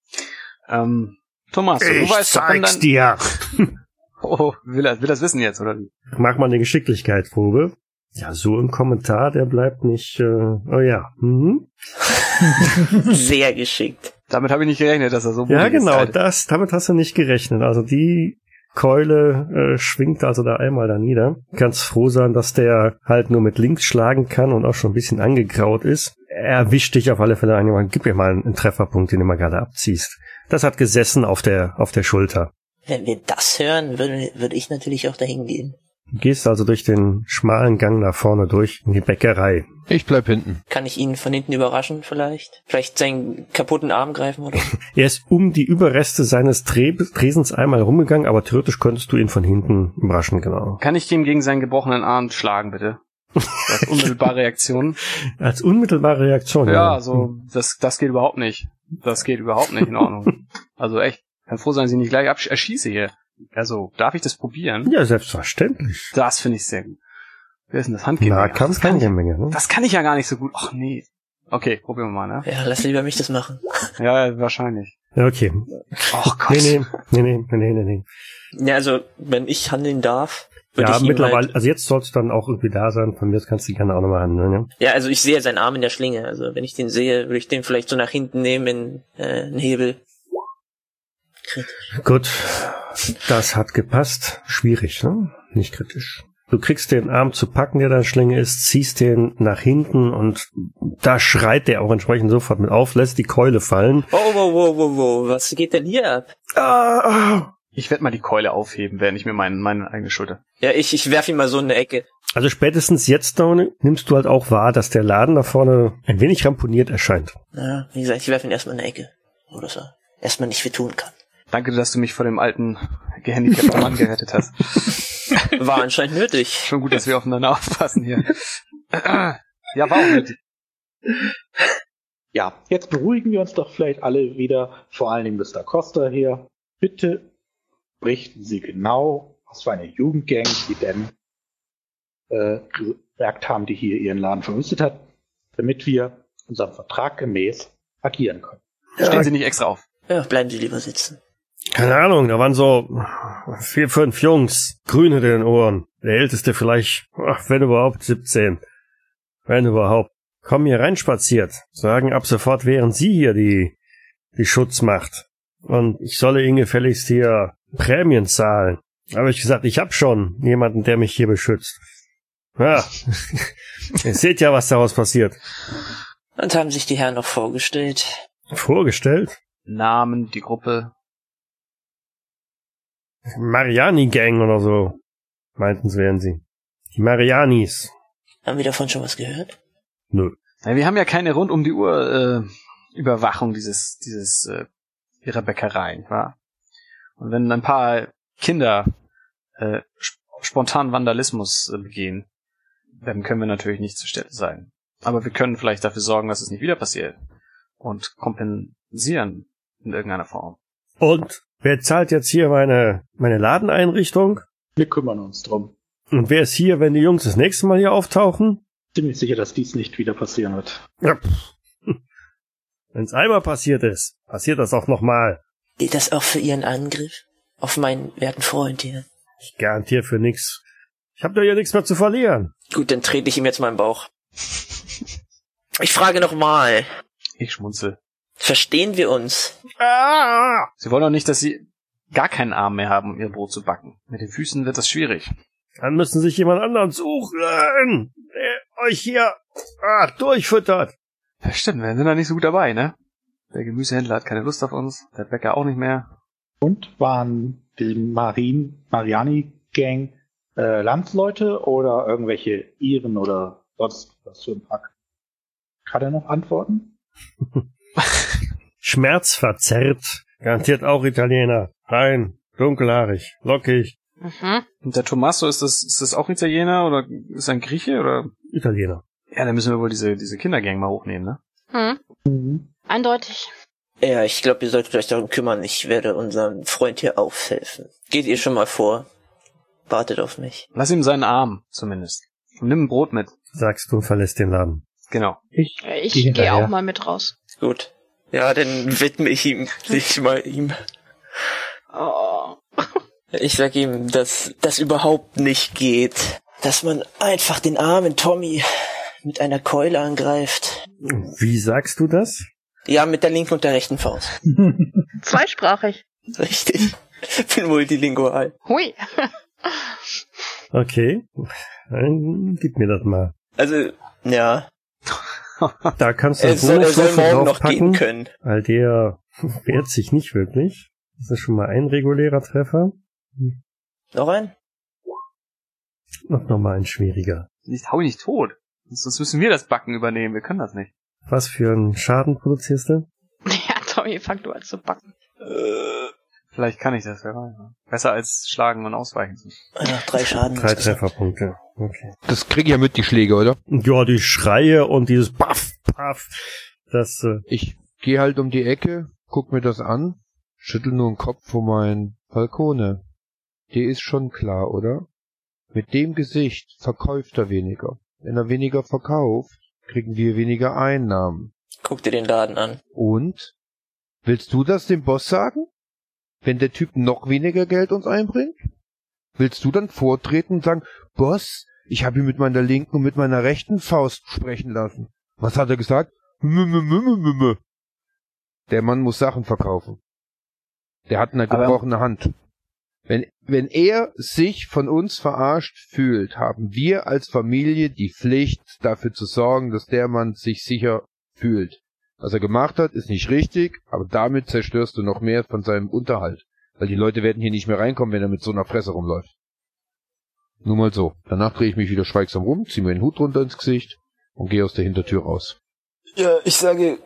Speaker 3: Ähm, Thomas, du
Speaker 1: ich
Speaker 3: weißt doch, wenn
Speaker 1: zeig's
Speaker 3: dann...
Speaker 1: dir. *laughs*
Speaker 3: Oh, will er will das wissen jetzt, oder wie?
Speaker 1: Mach mal eine Geschicklichkeitsprobe. Ja, so ein Kommentar, der bleibt nicht, äh, oh ja. Mhm. *laughs* *laughs*
Speaker 5: Sehr geschickt.
Speaker 3: Damit habe ich nicht gerechnet, dass er so
Speaker 1: Ja,
Speaker 3: ist,
Speaker 1: genau,
Speaker 3: Alter.
Speaker 1: das, damit hast du nicht gerechnet. Also die Keule äh, schwingt also da einmal da nieder. Ganz froh sein, dass der halt nur mit links schlagen kann und auch schon ein bisschen angegraut ist. Er erwischt dich auf alle Fälle ein. Gib mir mal einen Trefferpunkt, den du mal gerade abziehst. Das hat gesessen auf der, auf der Schulter.
Speaker 5: Wenn wir das hören, würde, würde ich natürlich auch dahin gehen.
Speaker 1: Du gehst also durch den schmalen Gang nach vorne durch in die Bäckerei.
Speaker 4: Ich bleib hinten.
Speaker 5: Kann ich ihn von hinten überraschen vielleicht? Vielleicht seinen kaputten Arm greifen oder so? *laughs*
Speaker 1: Er ist um die Überreste seines Tre Tresens einmal rumgegangen, aber theoretisch könntest du ihn von hinten überraschen, genau.
Speaker 3: Kann ich ihm gegen seinen gebrochenen Arm schlagen, bitte? *laughs* Das unmittelbare Reaktion.
Speaker 1: Als unmittelbare Reaktion.
Speaker 3: Ja, also das, das geht überhaupt nicht. Das geht überhaupt nicht in Ordnung. *laughs* Also echt, kann froh sein, dass ich nicht gleich erschieße hier. Also, darf ich das probieren?
Speaker 1: Ja, selbstverständlich.
Speaker 3: Das finde ich sehr gut. Wer ist denn das Handgewehr? Ach,
Speaker 1: Nahkampf
Speaker 3: das, kann ich,
Speaker 1: Handgemenge, ne?
Speaker 3: das kann ich ja gar nicht so gut. Ach nee. Okay, probieren wir mal, ne?
Speaker 5: Ja, lass lieber mich das machen.
Speaker 3: Ja, wahrscheinlich.
Speaker 1: Ja, okay.
Speaker 3: Oh Gott.
Speaker 1: Nee, nee, nee, nee, nee, nee, nee.
Speaker 5: Ja, also, wenn ich handeln darf, würde
Speaker 1: Ja, mittlerweile,
Speaker 5: halt,
Speaker 1: also jetzt sollst du dann auch irgendwie da sein. Von mir aus kannst du gerne auch nochmal handeln, ne?
Speaker 5: Ja, also ich sehe seinen Arm in der Schlinge. Also wenn ich den sehe, würde ich den vielleicht so nach hinten nehmen in äh, einen Hebel. Kritisch.
Speaker 1: Gut. Das hat gepasst. Schwierig, ne? Nicht kritisch. Du kriegst den Arm zu packen, der da Schlinge ist, ziehst den nach hinten und da schreit der auch entsprechend sofort mit auf, lässt die Keule fallen.
Speaker 5: Oh, wow, wow, wow, wow, was geht denn hier ab?
Speaker 1: Ah.
Speaker 3: Ich werde mal die Keule aufheben, während ich mir meine, meine eigene Schulter.
Speaker 5: Ja, ich, ich werf ihn mal so in eine Ecke.
Speaker 1: Also spätestens jetzt, Down, nimmst du halt auch wahr, dass der Laden da vorne ein wenig ramponiert erscheint.
Speaker 5: Ja, wie gesagt, ich werf ihn erstmal in eine Ecke. Oder so. Erstmal nicht viel tun kann.
Speaker 3: Danke, dass du mich vor dem alten gehandicapten Mann gerettet hast. *laughs*
Speaker 5: War anscheinend nötig.
Speaker 3: Schon gut, dass wir aufeinander aufpassen hier. Ja, war auch nötig.
Speaker 6: Ja, jetzt beruhigen wir uns doch vielleicht alle wieder, vor allen Dingen Mr. Costa hier. Bitte berichten Sie genau, was für eine Jugendgang Sie denn äh, gesagt haben, die hier Ihren Laden verwüstet hat, damit wir unserem Vertrag gemäß agieren können.
Speaker 3: Stehen Sie nicht extra auf.
Speaker 5: Ja, bleiben Sie lieber sitzen.
Speaker 1: Keine Ahnung, da waren so vier, fünf Jungs, grün hinter den Ohren. Der älteste vielleicht, ach, wenn überhaupt, 17. Wenn überhaupt. Kommen hier reinspaziert, sagen ab sofort wären Sie hier die, die Schutzmacht. Und ich solle Ihnen gefälligst hier Prämien zahlen. Habe ich gesagt, ich hab schon jemanden, der mich hier beschützt. Ja, *laughs* ihr seht ja, was daraus passiert.
Speaker 5: Und haben sich die Herren noch vorgestellt.
Speaker 1: Vorgestellt?
Speaker 3: Namen, die Gruppe.
Speaker 1: Mariani Gang oder so, meinten sie, wären sie. Die Marianis.
Speaker 5: Haben wir davon schon was gehört?
Speaker 1: Nö.
Speaker 3: Ja, wir haben ja keine rund um die Uhr äh, Überwachung dieses dieses äh, ihrer Bäckerei, nicht wahr? Und wenn ein paar Kinder äh, sp spontan Vandalismus äh, begehen, dann können wir natürlich nicht zur Stelle sein. Aber wir können vielleicht dafür sorgen, dass es nicht wieder passiert und kompensieren in irgendeiner Form.
Speaker 1: Und wer zahlt jetzt hier meine, meine Ladeneinrichtung?
Speaker 6: Wir kümmern uns drum.
Speaker 1: Und wer ist hier, wenn die Jungs das nächste Mal hier auftauchen?
Speaker 6: Ziemlich sicher, dass dies nicht wieder passieren wird.
Speaker 1: Ja, pff. *laughs* Wenn's einmal passiert ist, passiert das auch nochmal.
Speaker 5: Gilt das auch für Ihren Angriff? Auf meinen werten Freund hier.
Speaker 1: Ich garantiere für nix. Ich hab da ja nichts mehr zu verlieren.
Speaker 5: Gut, dann trete ich ihm jetzt mal im Bauch. Ich frage nochmal.
Speaker 3: Ich schmunzel.
Speaker 5: Verstehen wir uns?
Speaker 1: Ah!
Speaker 3: Sie wollen doch nicht, dass Sie gar keinen Arm mehr haben, um Ihr Brot zu backen. Mit den Füßen wird das schwierig.
Speaker 1: Dann müssen sich jemand anderen suchen, der euch hier ah, durchfüttert.
Speaker 3: Ja, stimmt, wir sind da nicht so gut dabei, ne? Der Gemüsehändler hat keine Lust auf uns, der Bäcker auch nicht mehr.
Speaker 6: Und waren die Marin, Mariani-Gang äh, Landsleute oder irgendwelche Iren oder sonst was für ein Pack? Kann er noch antworten? *laughs*
Speaker 1: Schmerzverzerrt. Garantiert auch Italiener. Rein, dunkelhaarig, lockig.
Speaker 2: Mhm.
Speaker 3: Und der Tommaso, ist das, ist das auch Italiener oder ist er ein Grieche oder?
Speaker 1: Italiener.
Speaker 3: Ja, dann müssen wir wohl diese, diese Kindergang mal hochnehmen, ne?
Speaker 2: Hm.
Speaker 6: Mhm.
Speaker 2: Eindeutig.
Speaker 5: Ja, ich glaube, ihr solltet euch darum kümmern. Ich werde unserem Freund hier aufhelfen. Geht ihr schon mal vor. Wartet auf mich.
Speaker 3: Lass ihm seinen Arm, zumindest. Und nimm ein Brot mit.
Speaker 1: Sagst du und verlässt den Laden.
Speaker 3: Genau.
Speaker 6: Ich,
Speaker 2: Äh, Ich
Speaker 6: Geh
Speaker 2: gehe
Speaker 6: hinterher.
Speaker 2: auch mal mit raus.
Speaker 5: Gut. Ja, dann widme ich ihm, sich mal ihm.
Speaker 2: Oh.
Speaker 5: Ich sag ihm, dass das überhaupt nicht geht. Dass man einfach den armen Tommy mit einer Keule angreift.
Speaker 1: Wie sagst du das?
Speaker 5: Ja, mit der linken und der rechten Faust. *laughs*
Speaker 2: Zweisprachig.
Speaker 5: Richtig. Bin multilingual.
Speaker 2: Hui.
Speaker 1: Okay. Dann gib mir das mal.
Speaker 5: Also, ja. *laughs*
Speaker 1: Da kannst du
Speaker 5: Er
Speaker 1: das
Speaker 5: soll, soll morgen noch gehen können.
Speaker 1: weil der *laughs* wehrt sich nicht wirklich. Das ist schon mal ein regulärer Treffer.
Speaker 5: Noch ein?
Speaker 1: Und nochmal ein schwieriger.
Speaker 3: Nicht, hau ihn nicht tot. Sonst sonst müssen wir das Backen übernehmen. Wir können das nicht.
Speaker 1: Was für einen Schaden produzierst du? *laughs*
Speaker 2: Ja, Tommy, fang du an zu backen.
Speaker 5: Äh,
Speaker 3: Vielleicht kann ich das, wer weiß. ne? Besser als schlagen und ausweichen.
Speaker 5: ja, drei Schaden.
Speaker 1: Drei. Trefferpunkte. Okay.
Speaker 4: Das krieg ich ja mit, die Schläge, oder?
Speaker 1: Ja, die Schreie und dieses Paff, Paff. Das, äh,
Speaker 4: Ich gehe halt um die Ecke, guck mir das an, schüttel nur den Kopf vor meinen Falcone. Der ist schon klar, oder? Mit dem Gesicht verkauft er weniger. Wenn er weniger verkauft, kriegen wir weniger Einnahmen.
Speaker 5: Guck dir den Laden an.
Speaker 4: Und? Willst du das dem Boss sagen? Wenn der Typ noch weniger Geld uns einbringt? Willst du dann vortreten und sagen, Boss, ich habe ihn mit meiner linken und mit meiner rechten Faust sprechen lassen. Was hat er gesagt? Der Mann muss Sachen verkaufen. Der hat eine gebrochene Hand. Wenn, wenn er sich von uns verarscht fühlt, haben wir als Familie die Pflicht, dafür zu sorgen, dass der Mann sich sicher fühlt. Was er gemacht hat, ist nicht richtig, aber damit zerstörst du noch mehr von seinem Unterhalt. Weil die Leute werden hier nicht mehr reinkommen, wenn er mit so einer Fresse rumläuft. Nur mal so. Danach drehe ich mich wieder schweigsam rum, ziehe mir den Hut runter ins Gesicht und gehe aus der Hintertür raus.
Speaker 5: Ja, ich sage,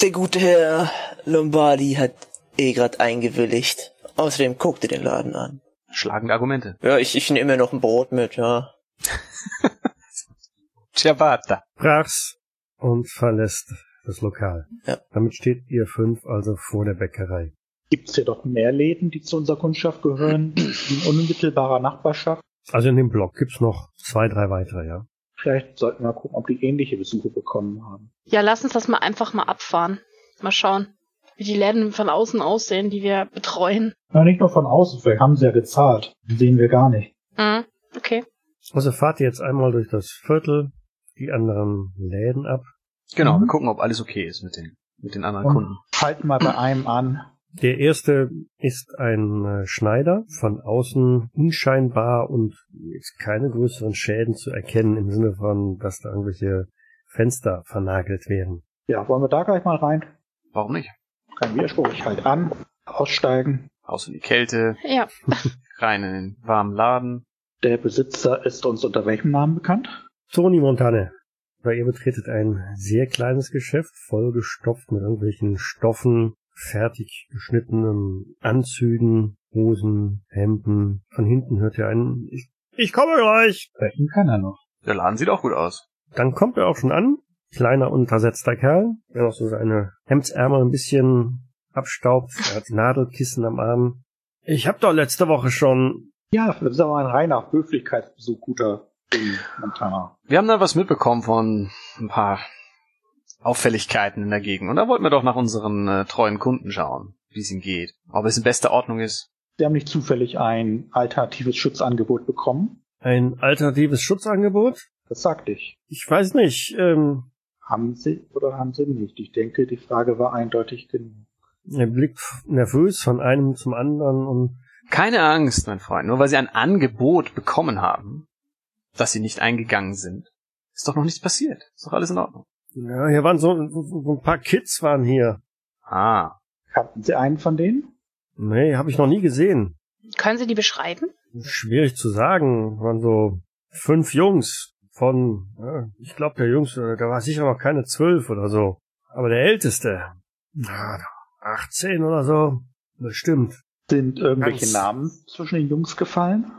Speaker 5: der gute Herr Lombardi hat eh grad eingewilligt. Außerdem guck dir den Laden an.
Speaker 3: Schlagende Argumente.
Speaker 5: Ja, ich, ich nehme mir noch ein Brot mit, ja. *laughs*
Speaker 3: Ciabatta.
Speaker 1: brach's und verlässt das Lokal.
Speaker 5: Ja.
Speaker 1: Damit steht ihr fünf also vor der Bäckerei.
Speaker 6: Gibt's hier doch mehr Läden, die zu unserer Kundschaft gehören, *clears throat* in unmittelbarer Nachbarschaft?
Speaker 1: Also in dem Block gibt's noch zwei, drei weitere, ja.
Speaker 6: Vielleicht sollten wir gucken, ob die ähnliche Besuche bekommen haben.
Speaker 2: Ja, lass uns das mal einfach mal abfahren. Mal schauen, wie die Läden von außen aussehen, die wir betreuen.
Speaker 6: Na, nicht nur von außen, vielleicht haben sie ja gezahlt. Sehen wir gar nicht.
Speaker 2: Mhm. Okay.
Speaker 1: Also fahrt ihr jetzt einmal durch das Viertel, die anderen Läden ab.
Speaker 3: Genau,
Speaker 6: Mhm.
Speaker 3: wir gucken, ob alles okay ist mit den, mit den anderen
Speaker 6: Und
Speaker 3: Kunden.
Speaker 6: halten mal bei einem an.
Speaker 1: Der erste ist ein äh, Schneider, von außen unscheinbar und jetzt keine größeren Schäden zu erkennen im Sinne von, dass da irgendwelche Fenster vernagelt werden.
Speaker 6: Ja, wollen wir da gleich mal rein?
Speaker 3: Warum nicht?
Speaker 6: Kein Widerspruch, ich halt an, aussteigen.
Speaker 3: Raus in die Kälte,
Speaker 2: Ja. *laughs*
Speaker 3: rein in den warmen Laden.
Speaker 6: Der Besitzer ist uns unter welchem Namen bekannt?
Speaker 1: Toni Montane. Weil ihr betretet ein sehr kleines Geschäft, vollgestopft mit irgendwelchen Stoffen, fertig geschnittenen Anzügen, Hosen, Hemden. Von hinten hört ihr einen, ich, ich komme gleich.
Speaker 6: Sprechen kann er noch.
Speaker 3: Der Laden sieht auch gut aus.
Speaker 1: Dann kommt er auch schon an. Kleiner, untersetzter Kerl, der noch so seine Hemdsärmel ein bisschen abstaubt. Er hat Nadelkissen am Arm. Ich hab doch letzte Woche schon.
Speaker 6: Ja, das ist aber ein reiner Höflichkeitsbesuch, guter Montana.
Speaker 3: Wir haben da was mitbekommen von ein paar Auffälligkeiten in der Gegend. Und da wollten wir doch nach unseren äh, treuen Kunden schauen, wie es ihnen geht. Ob es in bester Ordnung ist.
Speaker 6: Sie haben nicht zufällig ein alternatives Schutzangebot bekommen?
Speaker 1: Ein alternatives Schutzangebot?
Speaker 6: Das sagte ich.
Speaker 1: Ich weiß nicht. Ähm,
Speaker 6: Haben Sie oder haben Sie nicht? Ich denke, die Frage war eindeutig genug.
Speaker 1: er blickt nervös von einem zum anderen und
Speaker 3: Keine Angst, mein Freund. Nur weil sie ein Angebot bekommen haben, dass sie nicht eingegangen sind, ist doch noch nichts passiert. Ist doch alles in Ordnung.
Speaker 1: ja, hier waren so, so, so ein paar Kids waren hier.
Speaker 3: Ah.
Speaker 6: Kannten Sie einen von denen?
Speaker 1: Nee, habe ich noch nie gesehen.
Speaker 2: Können Sie die beschreiben?
Speaker 1: Schwierig zu sagen. Waren so fünf Jungs von, ja, ich glaube der Jüngste, der war sicher noch keine zwölf oder so. Aber der Älteste, na, 18 oder so, bestimmt.
Speaker 6: Sind irgendwelche
Speaker 1: Ganz-
Speaker 6: Namen zwischen den Jungs gefallen?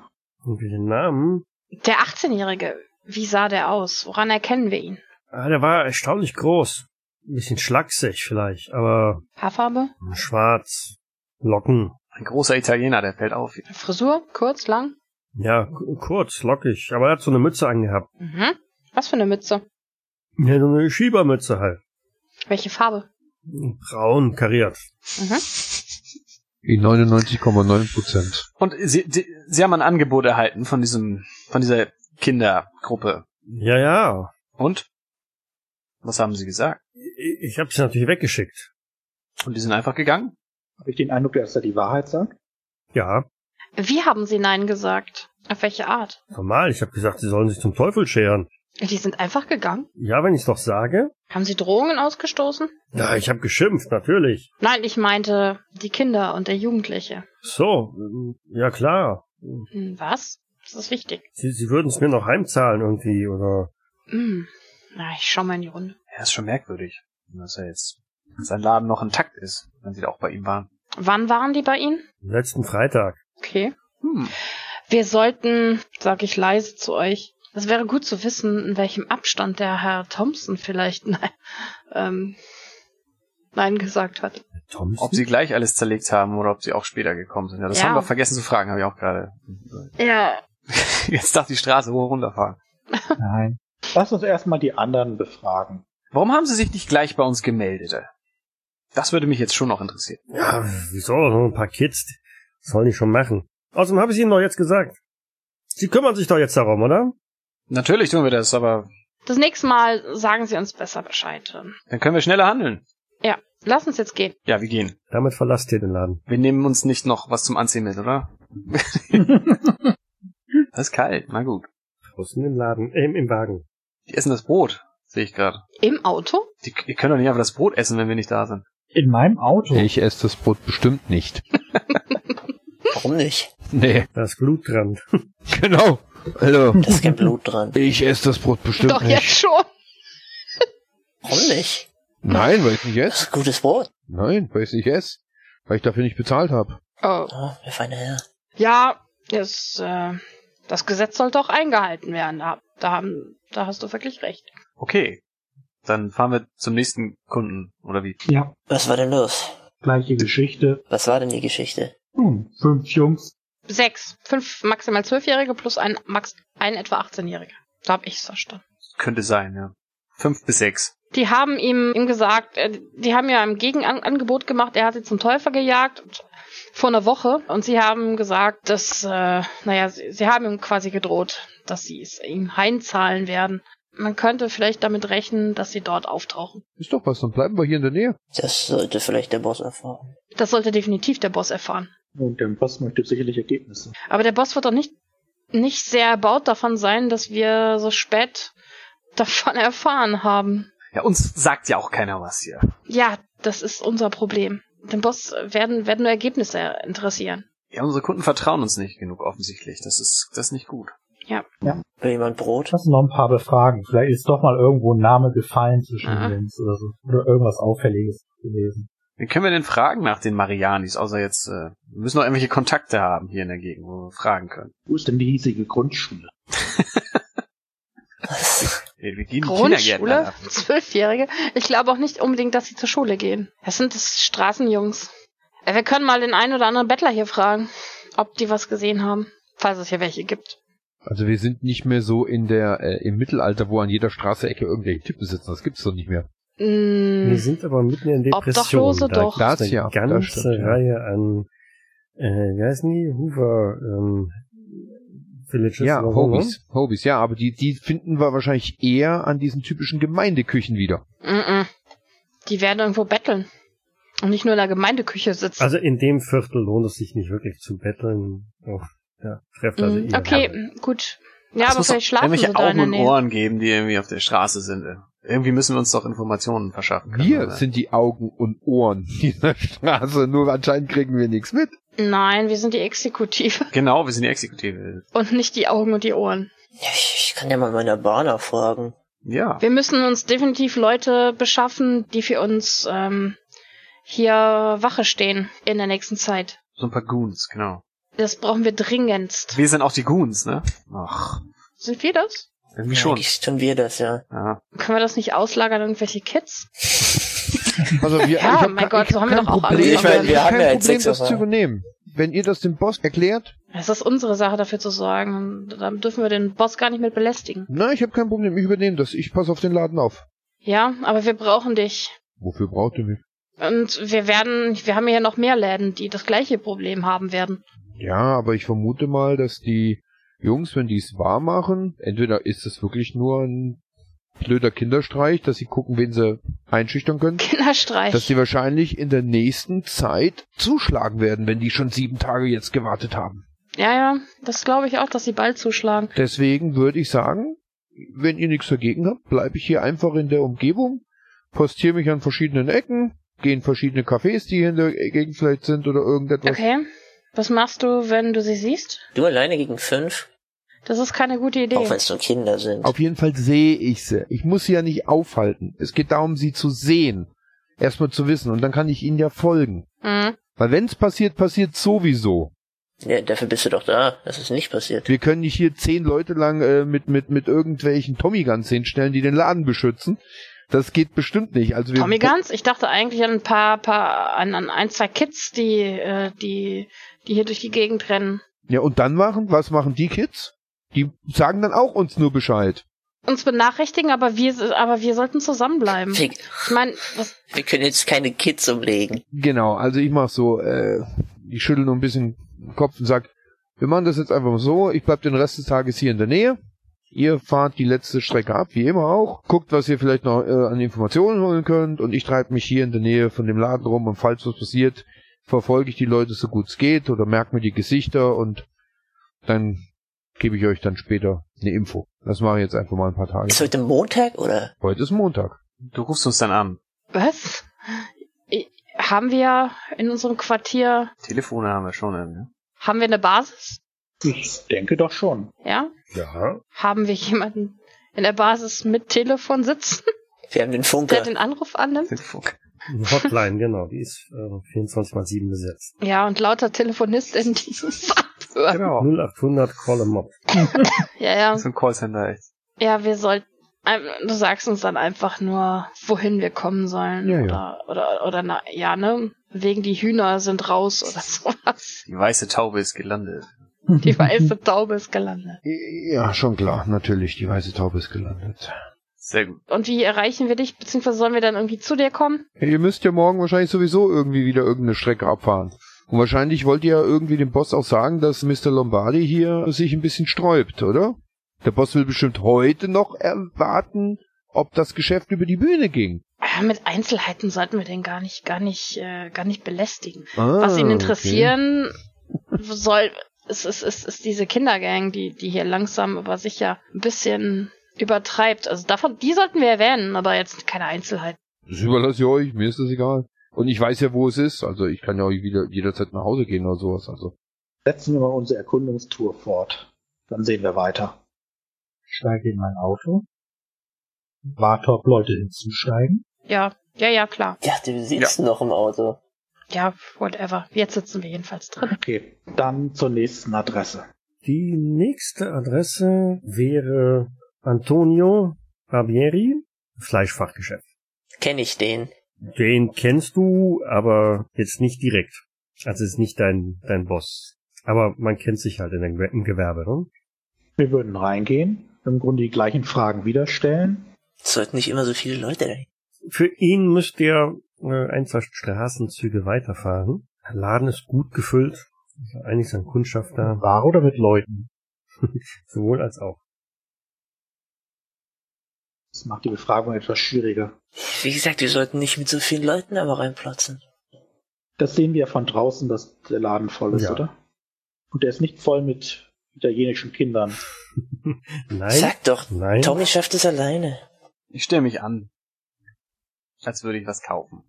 Speaker 1: Den Namen?
Speaker 2: Der 18-Jährige, wie sah der aus? Woran erkennen wir ihn?
Speaker 1: Ah, der war erstaunlich groß. Ein bisschen schlaksig vielleicht, aber
Speaker 2: Haarfarbe?
Speaker 1: schwarz. Locken.
Speaker 3: Ein großer Italiener, der fällt auf.
Speaker 2: Frisur? Kurz, lang?
Speaker 1: Ja, kurz, lockig. Aber er hat so eine Mütze angehabt.
Speaker 2: Mhm. Was für eine Mütze?
Speaker 1: Ja, so eine Schiebermütze halt.
Speaker 2: Welche Farbe?
Speaker 1: Braun kariert.
Speaker 2: Mhm.
Speaker 4: Die 99,9 Prozent.
Speaker 3: Und sie, die, sie haben ein Angebot erhalten von diesem, von dieser Kindergruppe.
Speaker 1: Ja, ja.
Speaker 3: Und? Was haben sie gesagt?
Speaker 1: Ich, ich habe sie natürlich weggeschickt.
Speaker 3: Und die sind einfach gegangen?
Speaker 6: Habe ich den Eindruck, dass er die Wahrheit sagt?
Speaker 1: Ja,
Speaker 2: Wie haben Sie Nein gesagt? Auf welche Art?
Speaker 1: normal. Ich habe gesagt, sie sollen sich zum Teufel scheren.
Speaker 2: Die sind einfach gegangen?
Speaker 1: Ja, wenn ich's doch sage.
Speaker 2: Haben Sie Drohungen ausgestoßen?
Speaker 1: Ja, ich habe geschimpft, natürlich.
Speaker 2: Nein, ich meinte die Kinder und der Jugendliche.
Speaker 1: So, ja klar.
Speaker 2: Hm, Was? Das ist wichtig.
Speaker 1: Sie, sie würden es mir noch heimzahlen irgendwie, oder?
Speaker 2: Hm. Na, ich schau mal in die Runde.
Speaker 3: Ja, ist schon merkwürdig, dass er jetzt sein Laden noch intakt ist, wenn sie da auch bei ihm waren.
Speaker 2: Wann waren die bei Ihnen?
Speaker 1: Letzten Freitag.
Speaker 2: Okay.
Speaker 3: Hm.
Speaker 2: Wir sollten, sag ich leise zu euch, das wäre gut zu wissen, in welchem Abstand der Herr Thompson vielleicht *laughs* nein, ähm, nein gesagt hat.
Speaker 1: Thompson?
Speaker 3: Ob sie gleich alles zerlegt haben oder ob sie auch später gekommen sind. Ja, das
Speaker 2: Ja.
Speaker 3: haben wir vergessen zu fragen, habe ich auch gerade.
Speaker 2: Ja, *laughs*
Speaker 3: Jetzt darf die Straße hoch und runter fahren.
Speaker 6: Nein. Lass uns erstmal die anderen befragen.
Speaker 3: Warum haben sie sich nicht gleich bei uns gemeldet? Das würde mich jetzt schon noch interessieren.
Speaker 1: Ja, wieso? So ein paar Kids. Das sollen die schon machen. Außerdem habe ich Ihnen doch jetzt gesagt. Sie kümmern sich doch jetzt darum, oder?
Speaker 3: Natürlich tun wir das, aber
Speaker 2: das nächste Mal sagen Sie uns besser Bescheid.
Speaker 3: dann können wir schneller handeln.
Speaker 2: Ja, lass uns jetzt gehen.
Speaker 3: Ja, wir gehen.
Speaker 1: Damit verlasst ihr den Laden.
Speaker 3: Wir nehmen uns nicht noch was zum Anziehen mit, oder? *laughs* *laughs* das ist kalt, na gut.
Speaker 1: Draußen im Laden, äh, im Wagen.
Speaker 3: Die essen das Brot, sehe ich gerade.
Speaker 2: Im Auto?
Speaker 3: Die, ihr könnt doch nicht einfach das Brot essen, wenn wir nicht da sind.
Speaker 6: In meinem Auto.
Speaker 4: Ich esse das Brot bestimmt nicht. *laughs*
Speaker 5: Warum nicht?
Speaker 4: Nee,
Speaker 1: Da ist Blut dran. *laughs*
Speaker 4: genau. Also,
Speaker 5: Da ist kein Blut dran.
Speaker 4: ich esse das Brot bestimmt
Speaker 2: Doch
Speaker 4: nicht.
Speaker 2: jetzt schon.
Speaker 5: Warum nicht?
Speaker 4: Nein, weil ich nicht
Speaker 5: Das
Speaker 4: esse.
Speaker 5: ist gutes Brot.
Speaker 4: Nein, weil ich nicht esse. Weil ich dafür nicht bezahlt habe.
Speaker 2: Oh.
Speaker 5: Oh, der feine Herr.
Speaker 2: Ja, das, äh, das Gesetz sollte auch eingehalten werden. Da, da, haben, da hast du wirklich recht.
Speaker 3: Okay. Dann fahren wir zum nächsten Kunden, oder wie?
Speaker 6: Ja,
Speaker 5: Was war denn los?
Speaker 6: gleiche Geschichte.
Speaker 5: Was war denn die Geschichte?
Speaker 6: Nun, fünf Jungs.
Speaker 2: Sechs. Fünf maximal Zwölfjährige plus ein, max, ein etwa 18-Jähriger. Da hab ich's verstanden.
Speaker 3: Könnte sein, ja. Fünf bis sechs.
Speaker 2: Die haben ihm, ihm gesagt, äh, die haben ja ein Gegenangebot gemacht, er hat sie zum Teufel gejagt und- vor einer Woche und sie haben gesagt, dass, äh, naja, sie, sie haben ihm quasi gedroht, dass sie es ihm heimzahlen werden. Man könnte vielleicht damit rechnen, dass sie dort auftauchen.
Speaker 4: Ist doch was, dann bleiben wir hier in der Nähe.
Speaker 5: Das sollte vielleicht der Boss erfahren.
Speaker 2: Das sollte definitiv der Boss erfahren.
Speaker 6: Und der Boss möchte sicherlich Ergebnisse.
Speaker 2: Aber der Boss wird doch nicht, nicht sehr erbaut davon sein, dass wir so spät davon *laughs* erfahren haben.
Speaker 3: Ja, uns sagt ja auch keiner was hier.
Speaker 2: Ja, das ist unser Problem. Den Boss werden, werden nur Ergebnisse interessieren.
Speaker 3: Ja, unsere Kunden vertrauen uns nicht genug offensichtlich. Das ist, das ist nicht gut.
Speaker 5: Will jemand Brot?
Speaker 6: Lass uns noch ein paar befragen. Vielleicht ist doch mal irgendwo ein Name gefallen zwischen den Jungs oder so. Oder irgendwas Auffälliges gewesen.
Speaker 3: Wie können wir denn fragen nach den Marianis, außer jetzt, äh, wir müssen noch irgendwelche Kontakte haben hier in der Gegend, wo wir fragen können.
Speaker 6: Wo ist denn die hiesige Grundschule? *laughs*
Speaker 3: Wir gehen
Speaker 2: Grundschule? Zwölfjährige? Ich glaube auch nicht unbedingt, dass sie zur Schule gehen. Das sind das Straßenjungs. Äh, Wir können mal den einen oder anderen Bettler hier fragen, ob die was gesehen haben. Falls es hier welche gibt.
Speaker 4: Also wir sind nicht mehr so in der äh, im Mittelalter, wo an jeder Straße Ecke irgendwelche Typen sitzen. Das gibt's doch nicht mehr.
Speaker 2: Mm,
Speaker 1: Wir sind aber mitten in Depression.
Speaker 2: Obdachlose
Speaker 1: da
Speaker 2: doch.
Speaker 4: Das
Speaker 1: eine
Speaker 4: ja, das
Speaker 1: ganze
Speaker 4: stimmt, ja.
Speaker 1: Reihe an, äh, wie heißen die? Hoover, ähm, Villages
Speaker 4: Ja,
Speaker 1: oder so?
Speaker 4: Hobbys. Hobbys, ja, aber die, die finden wir wahrscheinlich eher an diesen typischen Gemeindeküchen wieder.
Speaker 2: mm, mm. Die werden irgendwo betteln. Und nicht nur in der Gemeindeküche sitzen.
Speaker 1: Also in dem Viertel lohnt es sich nicht wirklich zu betteln. Oh, ja, trefft also
Speaker 2: Mm, okay,
Speaker 1: Herren.
Speaker 2: gut. Ja,
Speaker 3: Es
Speaker 2: aber vielleicht schlafen sie
Speaker 3: irgendwelche
Speaker 2: da in
Speaker 3: Augen und. Ohren geben, die irgendwie auf der Straße sind. Irgendwie müssen wir uns doch Informationen verschaffen. können,
Speaker 4: Wir
Speaker 3: oder?
Speaker 4: sind die Augen und Ohren dieser Straße, nur anscheinend kriegen wir nichts mit.
Speaker 2: Nein, wir sind die Exekutive *laughs*
Speaker 3: Genau, wir sind die Exekutive.
Speaker 2: und nicht die Augen und die Ohren.
Speaker 5: Ja, ich, ich kann ja mal meine Bahner fragen.
Speaker 3: Ja.
Speaker 2: Wir müssen uns definitiv Leute beschaffen, die für uns ähm, hier Wache stehen in der nächsten Zeit.
Speaker 3: So ein paar Goons, genau.
Speaker 2: Das brauchen wir dringendst.
Speaker 3: Wir sind auch die Goons, ne? Ach,
Speaker 2: Sind wir das?
Speaker 3: irgendwie
Speaker 5: Ja,
Speaker 3: schon.
Speaker 5: Eigentlich tun wir das, ja.
Speaker 3: Ja.
Speaker 2: Können wir das nicht auslagern an irgendwelche Kids? *laughs*
Speaker 4: Also wir,
Speaker 2: Ja,
Speaker 4: ich hab,
Speaker 2: mein Gott, so
Speaker 4: hab
Speaker 2: haben wir
Speaker 4: kein
Speaker 2: doch auch
Speaker 4: Problem,
Speaker 2: alles.
Speaker 5: Ich meine, wir
Speaker 4: hab
Speaker 5: haben ja jetzt
Speaker 4: Problem, das zu übernehmen. Wenn ihr das dem Boss erklärt,
Speaker 2: Es ist unsere Sache, dafür zu sorgen. Dann dürfen wir den Boss gar nicht mit belästigen.
Speaker 4: na, ich habe kein Problem, ich übernehme das. Ich passe auf den Laden auf.
Speaker 2: Ja, aber wir brauchen dich.
Speaker 4: Wofür braucht ihr mich?
Speaker 2: Und wir werden, wir haben ja noch mehr Läden, die das gleiche Problem haben werden.
Speaker 4: Ja, aber ich vermute mal, dass die Jungs, wenn die es wahr machen, entweder ist es wirklich nur ein blöder Kinderstreich, dass sie gucken, wen sie einschüchtern können,
Speaker 2: Kinderstreich.
Speaker 4: dass sie wahrscheinlich in der nächsten Zeit zuschlagen werden, wenn die schon sieben Tage jetzt gewartet haben.
Speaker 2: ja, ja, das glaube ich auch, dass sie bald zuschlagen.
Speaker 4: Deswegen würde ich sagen, wenn ihr nichts dagegen habt, bleibe ich hier einfach in der Umgebung, postiere mich an verschiedenen Ecken, gehe in verschiedene Cafés, die hier in der Gegend vielleicht sind oder irgendetwas.
Speaker 2: Okay. Was machst du, wenn du sie siehst?
Speaker 5: Du alleine gegen fünf?
Speaker 2: Das ist keine gute Idee.
Speaker 5: Auch wenn es nur Kinder sind.
Speaker 4: Auf jeden Fall sehe ich sie. Ich muss sie ja nicht aufhalten. Es geht darum, sie zu sehen. Erstmal zu wissen und dann kann ich ihnen ja folgen.
Speaker 2: Mhm.
Speaker 4: Weil wenn's passiert, passiert sowieso.
Speaker 5: Ja, dafür bist du doch da, dass es nicht passiert.
Speaker 4: Wir können nicht hier zehn Leute lang äh, mit, mit, mit irgendwelchen Tommy Guns hinstellen, die den Laden beschützen. Das geht bestimmt nicht. Also wir
Speaker 2: Tommy Guns? Ich dachte eigentlich an ein paar, paar, an, an ein, zwei Kids, die, äh, die, die hier durch die Gegend rennen.
Speaker 4: Ja, und dann machen, was machen die Kids? Die sagen dann auch uns nur Bescheid.
Speaker 2: Uns benachrichtigen, aber wir, aber wir sollten zusammenbleiben.
Speaker 5: Wir,
Speaker 2: Ich meine, was,
Speaker 5: wir können jetzt keine Kids umlegen.
Speaker 4: Genau, also ich mach so, äh, ich schüttel nur ein bisschen den Kopf und sag, wir machen das jetzt einfach mal so, ich bleib den Rest des Tages hier in der Nähe. Ihr fahrt die letzte Strecke ab, wie immer auch. Guckt, was ihr vielleicht noch äh, an Informationen holen könnt und ich treibe mich hier in der Nähe von dem Laden rum und falls was passiert, verfolge ich die Leute so gut es geht oder merke mir die Gesichter und dann gebe ich euch dann später eine Info. Das mache ich jetzt einfach mal ein paar Tage.
Speaker 5: Ist heute Montag oder?
Speaker 4: Heute ist Montag.
Speaker 3: Du rufst uns dann an.
Speaker 2: was? Haben wir in unserem Quartier,
Speaker 3: Telefone haben wir schon. Ne?
Speaker 2: haben wir eine Basis?
Speaker 6: Ich denke doch schon.
Speaker 2: Ja?
Speaker 1: Ja,
Speaker 2: Haben wir jemanden in der Basis mit Telefon sitzen,
Speaker 5: Wir haben den
Speaker 2: der
Speaker 5: Funker.
Speaker 2: den Anruf annimmt?
Speaker 3: Telefunk.
Speaker 1: eine Hotline, genau, die ist äh, 24 mal 7 besetzt.
Speaker 2: Ja, und lauter TelefonistInnen, die dieses *laughs* abhören.
Speaker 3: Genau.
Speaker 1: 0800 Call 'em up.
Speaker 2: Ja, ja.
Speaker 3: So ein Callcenter, echt.
Speaker 2: Ja, wir sollten. Du sagst uns dann einfach nur, wohin wir kommen sollen.
Speaker 4: Ja, ja.
Speaker 2: Oder, oder, oder na, ja, ne? Wegen die Hühner sind raus oder *laughs* sowas.
Speaker 3: Die weiße Taube ist gelandet.
Speaker 2: Die weiße Taube ist gelandet.
Speaker 4: Ja, schon klar, natürlich, die weiße Taube ist gelandet.
Speaker 3: Sehr gut.
Speaker 2: Und wie erreichen wir dich? Beziehungsweise sollen wir dann irgendwie zu dir kommen?
Speaker 4: Ja, ihr müsst ja morgen wahrscheinlich sowieso irgendwie wieder irgendeine Strecke abfahren. Und wahrscheinlich wollt ihr ja irgendwie dem Boss auch sagen, dass Mr. Lombardi hier sich ein bisschen sträubt, oder? Der Boss will bestimmt heute noch erwarten, ob das Geschäft über die Bühne ging.
Speaker 2: Ah, Mit Einzelheiten sollten wir den gar nicht, gar nicht, äh, gar nicht belästigen.
Speaker 4: Ah,
Speaker 2: Was ihn
Speaker 4: okay.
Speaker 2: interessieren soll, ist, ist, ist, ist diese Kindergang, die, die hier langsam aber sicher ein bisschen übertreibt. Also davon, die sollten wir erwähnen, aber jetzt keine Einzelheiten.
Speaker 4: Das überlasse ich euch, mir ist das egal. Und ich weiß ja, wo es ist. Also ich kann ja auch wieder jederzeit nach Hause gehen oder sowas. Also
Speaker 6: Setzen wir mal unsere Erkundungstour fort. Dann sehen wir weiter. Ich steige in mein Auto. Warte, ob Leute hinzusteigen.
Speaker 2: Ja, ja, ja, klar.
Speaker 5: Ja, wir sitzen noch im Auto.
Speaker 2: Ja, whatever. Jetzt sitzen wir jedenfalls drin.
Speaker 6: Okay, dann zur nächsten Adresse.
Speaker 1: Die nächste Adresse wäre Antonio Barbieri, Fleischfachgeschäft.
Speaker 5: Kenn ich den.
Speaker 1: Den kennst du, aber jetzt nicht direkt. Also ist nicht dein, dein Boss. Aber man kennt sich halt in dem im Gewerbe, ne?
Speaker 6: Wir würden reingehen, im Grunde die gleichen Fragen wieder stellen.
Speaker 5: Es sollten nicht immer so viele Leute dahin.
Speaker 1: Für ihn müsst ihr äh, ein, zwei Straßenzüge weiterfahren. Der Laden ist gut gefüllt. Einiges an Kundschaft da.
Speaker 6: War oder mit Leuten? *laughs*
Speaker 1: Sowohl als auch.
Speaker 6: Das macht die Befragung etwas schwieriger.
Speaker 5: Wie gesagt, wir sollten nicht mit so vielen Leuten aber reinplatzen.
Speaker 6: Das sehen wir von draußen, dass der Laden voll ist,
Speaker 1: Ja.
Speaker 6: oder? Und der ist nicht voll mit italienischen Kindern. *laughs*
Speaker 1: Nein.
Speaker 5: Sag doch,
Speaker 1: Nein.
Speaker 5: Tommy schafft es alleine.
Speaker 3: Ich stelle mich an. Als würde ich was kaufen.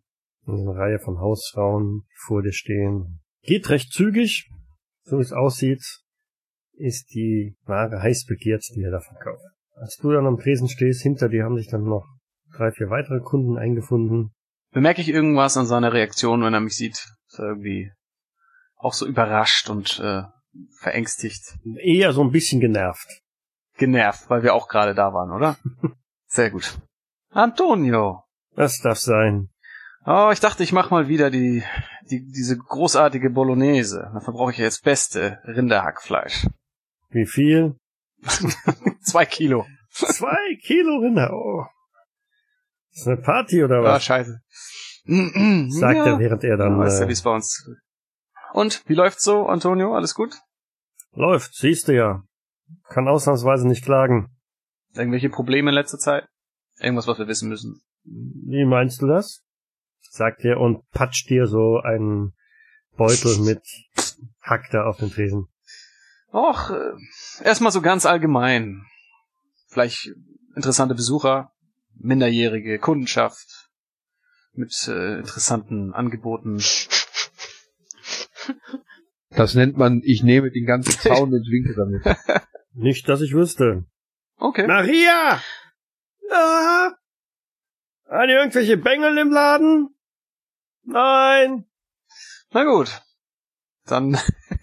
Speaker 1: Eine Reihe von Hausfrauen, die vor dir stehen. Geht recht zügig. So wie es aussieht, ist die Ware heiß begehrt, die er da verkauft. Als du dann am Tresen stehst, hinter dir haben sich dann noch drei, vier weitere Kunden eingefunden.
Speaker 3: Bemerke ich irgendwas an seiner Reaktion, wenn er mich sieht? Ist er irgendwie auch so überrascht und äh, verängstigt,
Speaker 1: Eher so ein bisschen genervt.
Speaker 3: genervt, weil wir auch gerade da waren, oder? *laughs* Sehr gut. Antonio.
Speaker 1: Das darf sein.
Speaker 3: Oh, ich dachte, ich mach mal wieder die, die diese großartige Bolognese. Dafür brauche ich jetzt beste Rinderhackfleisch.
Speaker 1: Wie viel? *laughs*
Speaker 3: Zwei Kilo.
Speaker 1: Zwei Kilo Rinder. Oh. Ist eine Party oder
Speaker 3: Ah,
Speaker 1: was?
Speaker 3: scheiße. *clears throat*
Speaker 1: Sagt
Speaker 3: ja.
Speaker 1: er, während er dann
Speaker 3: weißt du,
Speaker 1: äh,
Speaker 3: wie es bei uns. Und wie läuft's so, Antonio? Alles gut?
Speaker 1: läuft. Siehst du ja. Kann ausnahmsweise nicht klagen.
Speaker 3: Irgendwelche Probleme in letzter Zeit? Irgendwas, was wir wissen müssen?
Speaker 1: Wie meinst du das? Sagt er und patscht dir so einen Beutel mit Hack da auf den Tresen.
Speaker 3: Och, äh, erstmal so ganz allgemein. Vielleicht interessante Besucher, minderjährige Kundenschaft mit äh, interessanten Angeboten.
Speaker 4: Das nennt man, ich nehme den ganzen Zaun und winke damit. *laughs*
Speaker 1: Nicht, dass ich wüsste.
Speaker 3: Okay.
Speaker 1: Maria! Haben die irgendwelche Bengel im Laden? Nein.
Speaker 3: Na gut. Dann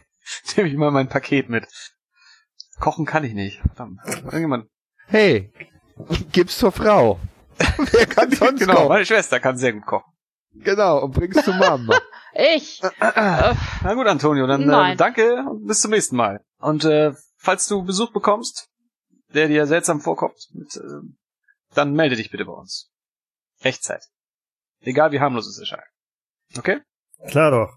Speaker 3: *laughs* nehme ich mal mein Paket mit. Kochen kann ich nicht. Verdammt. Irgendjemand.
Speaker 4: Hey, gib's zur Frau. *laughs* Wer kann sonst
Speaker 3: genau,
Speaker 4: kochen?
Speaker 3: meine Schwester kann sehr gut kochen.
Speaker 4: Genau, und bring's zu Mama. *laughs*
Speaker 2: Ich.
Speaker 3: Na gut, Antonio, dann äh,
Speaker 2: Nein.
Speaker 3: danke und bis zum nächsten Mal. Und äh, falls du Besuch bekommst, der dir seltsam vorkommt, mit, äh, dann melde dich bitte bei uns. Rechtzeitig. Egal wie harmlos es erscheint. Okay?
Speaker 1: Klar doch.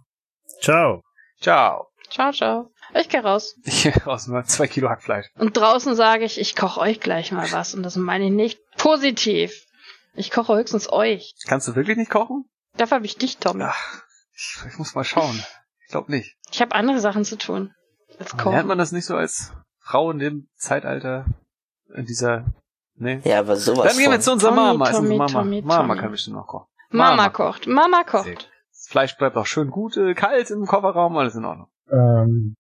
Speaker 1: Ciao.
Speaker 3: Ciao.
Speaker 2: Ciao, ciao. Ich geh raus. *laughs*
Speaker 3: Ich raus mal zwei Kilo Hackfleisch.
Speaker 2: Und draußen sage ich, ich koche euch gleich mal was. Und das meine ich nicht positiv. Ich koche höchstens euch.
Speaker 3: Kannst du wirklich nicht kochen?
Speaker 2: Dafür habe ich dich, Tommy.
Speaker 3: Ach, ich, ich muss mal schauen. Ich glaube nicht.
Speaker 2: Ich habe andere Sachen zu tun. Als
Speaker 3: Aber Lernt
Speaker 2: kochen.
Speaker 3: man das nicht so als Frau in dem Zeitalter, in dieser, nee?
Speaker 5: Ja, aber sowas
Speaker 3: Dann gehen wir
Speaker 5: von.
Speaker 3: zu unserer
Speaker 2: Tommy,
Speaker 3: Mama.
Speaker 2: Tommy,
Speaker 3: Mama.
Speaker 2: Tommy,
Speaker 3: Mama kann bestimmt noch kochen.
Speaker 2: Mama kocht. Mama kocht.
Speaker 3: Das Fleisch bleibt auch schön gut, äh, kalt im Kofferraum, alles in Ordnung.
Speaker 6: Ähm,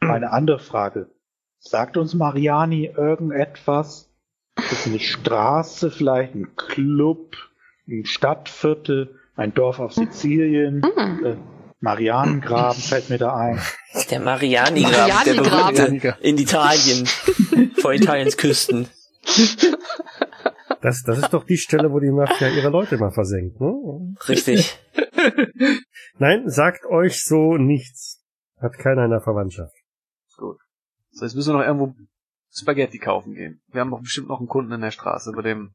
Speaker 6: eine *clears throat* andere Frage. Sagt uns Mariani irgendetwas? Ist es eine Straße, vielleicht ein Club, ein Stadtviertel, ein Dorf auf Sizilien?
Speaker 2: Hm.
Speaker 6: Äh, Marianengraben *clears throat* fällt mir da ein.
Speaker 5: Der Mariani-Graben, der
Speaker 2: Mariani-Graben.
Speaker 5: berühmte in Italien, vor Italiens Küsten.
Speaker 1: Das, das ist doch die Stelle, wo die Mafia ihre Leute mal versenkt, ne?
Speaker 5: Richtig.
Speaker 1: Nein, sagt euch so nichts. Hat keiner in der Verwandtschaft.
Speaker 3: Gut. So, jetzt müssen wir noch irgendwo Spaghetti kaufen gehen. Wir haben doch bestimmt noch einen Kunden in der Straße, bei dem.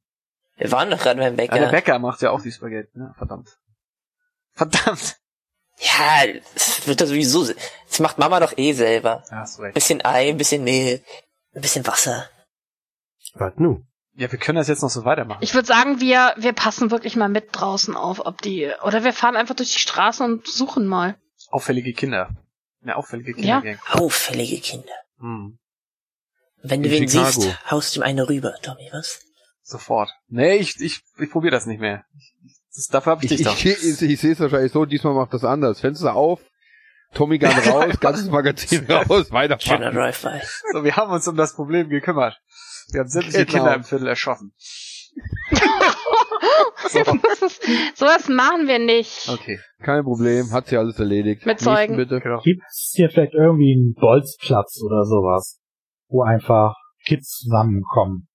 Speaker 5: Wir waren doch gerade beim
Speaker 3: Ja,
Speaker 5: Bäcker.
Speaker 3: der Bäcker macht ja auch die Spaghetti, ne? Verdammt. Verdammt!
Speaker 5: Ja, das wird das sowieso. Das macht Mama doch eh selber.
Speaker 3: Ja, hast recht.
Speaker 5: Bisschen Ei, ein bisschen Mehl, ein bisschen Wasser.
Speaker 1: Was nu?
Speaker 3: Ja, wir können das jetzt noch so weitermachen.
Speaker 2: Ich würde sagen, wir, wir passen wirklich mal mit draußen auf, ob die, oder wir fahren einfach durch die Straßen und suchen mal.
Speaker 3: Auffällige Kinder. Eine auffällige
Speaker 2: Ja.
Speaker 3: Kindergang.
Speaker 5: Auffällige Kinder.
Speaker 3: Hm.
Speaker 5: Wenn du
Speaker 4: In
Speaker 5: wen
Speaker 4: Chicago.
Speaker 5: siehst, haust ihm eine rüber, Tommy, was?
Speaker 3: Sofort. Nee, ich, ich, ich probiere das nicht mehr. Ich, das, dafür habe ich
Speaker 4: Ich,
Speaker 3: dich doch.
Speaker 4: ich, ich, ich sehe es wahrscheinlich so, diesmal macht das anders. Fenster auf, Tommy Gun *laughs* raus, ganzes Magazin *laughs* raus,
Speaker 5: Schöner
Speaker 4: weiterfahren.
Speaker 5: Drive-By.
Speaker 3: So, wir haben uns um das Problem gekümmert. Wir haben sämtliche
Speaker 4: Genau.
Speaker 3: Kinder im Viertel erschossen. *laughs* *laughs*
Speaker 2: Sowas sowas machen wir nicht.
Speaker 3: Okay.
Speaker 4: Kein Problem, hat sie alles erledigt.
Speaker 2: Mit
Speaker 4: Nächsten
Speaker 2: Zeugen.
Speaker 4: Bitte.
Speaker 3: Genau.
Speaker 6: Gibt's hier vielleicht irgendwie einen Bolzplatz oder sowas, wo einfach Kids zusammenkommen?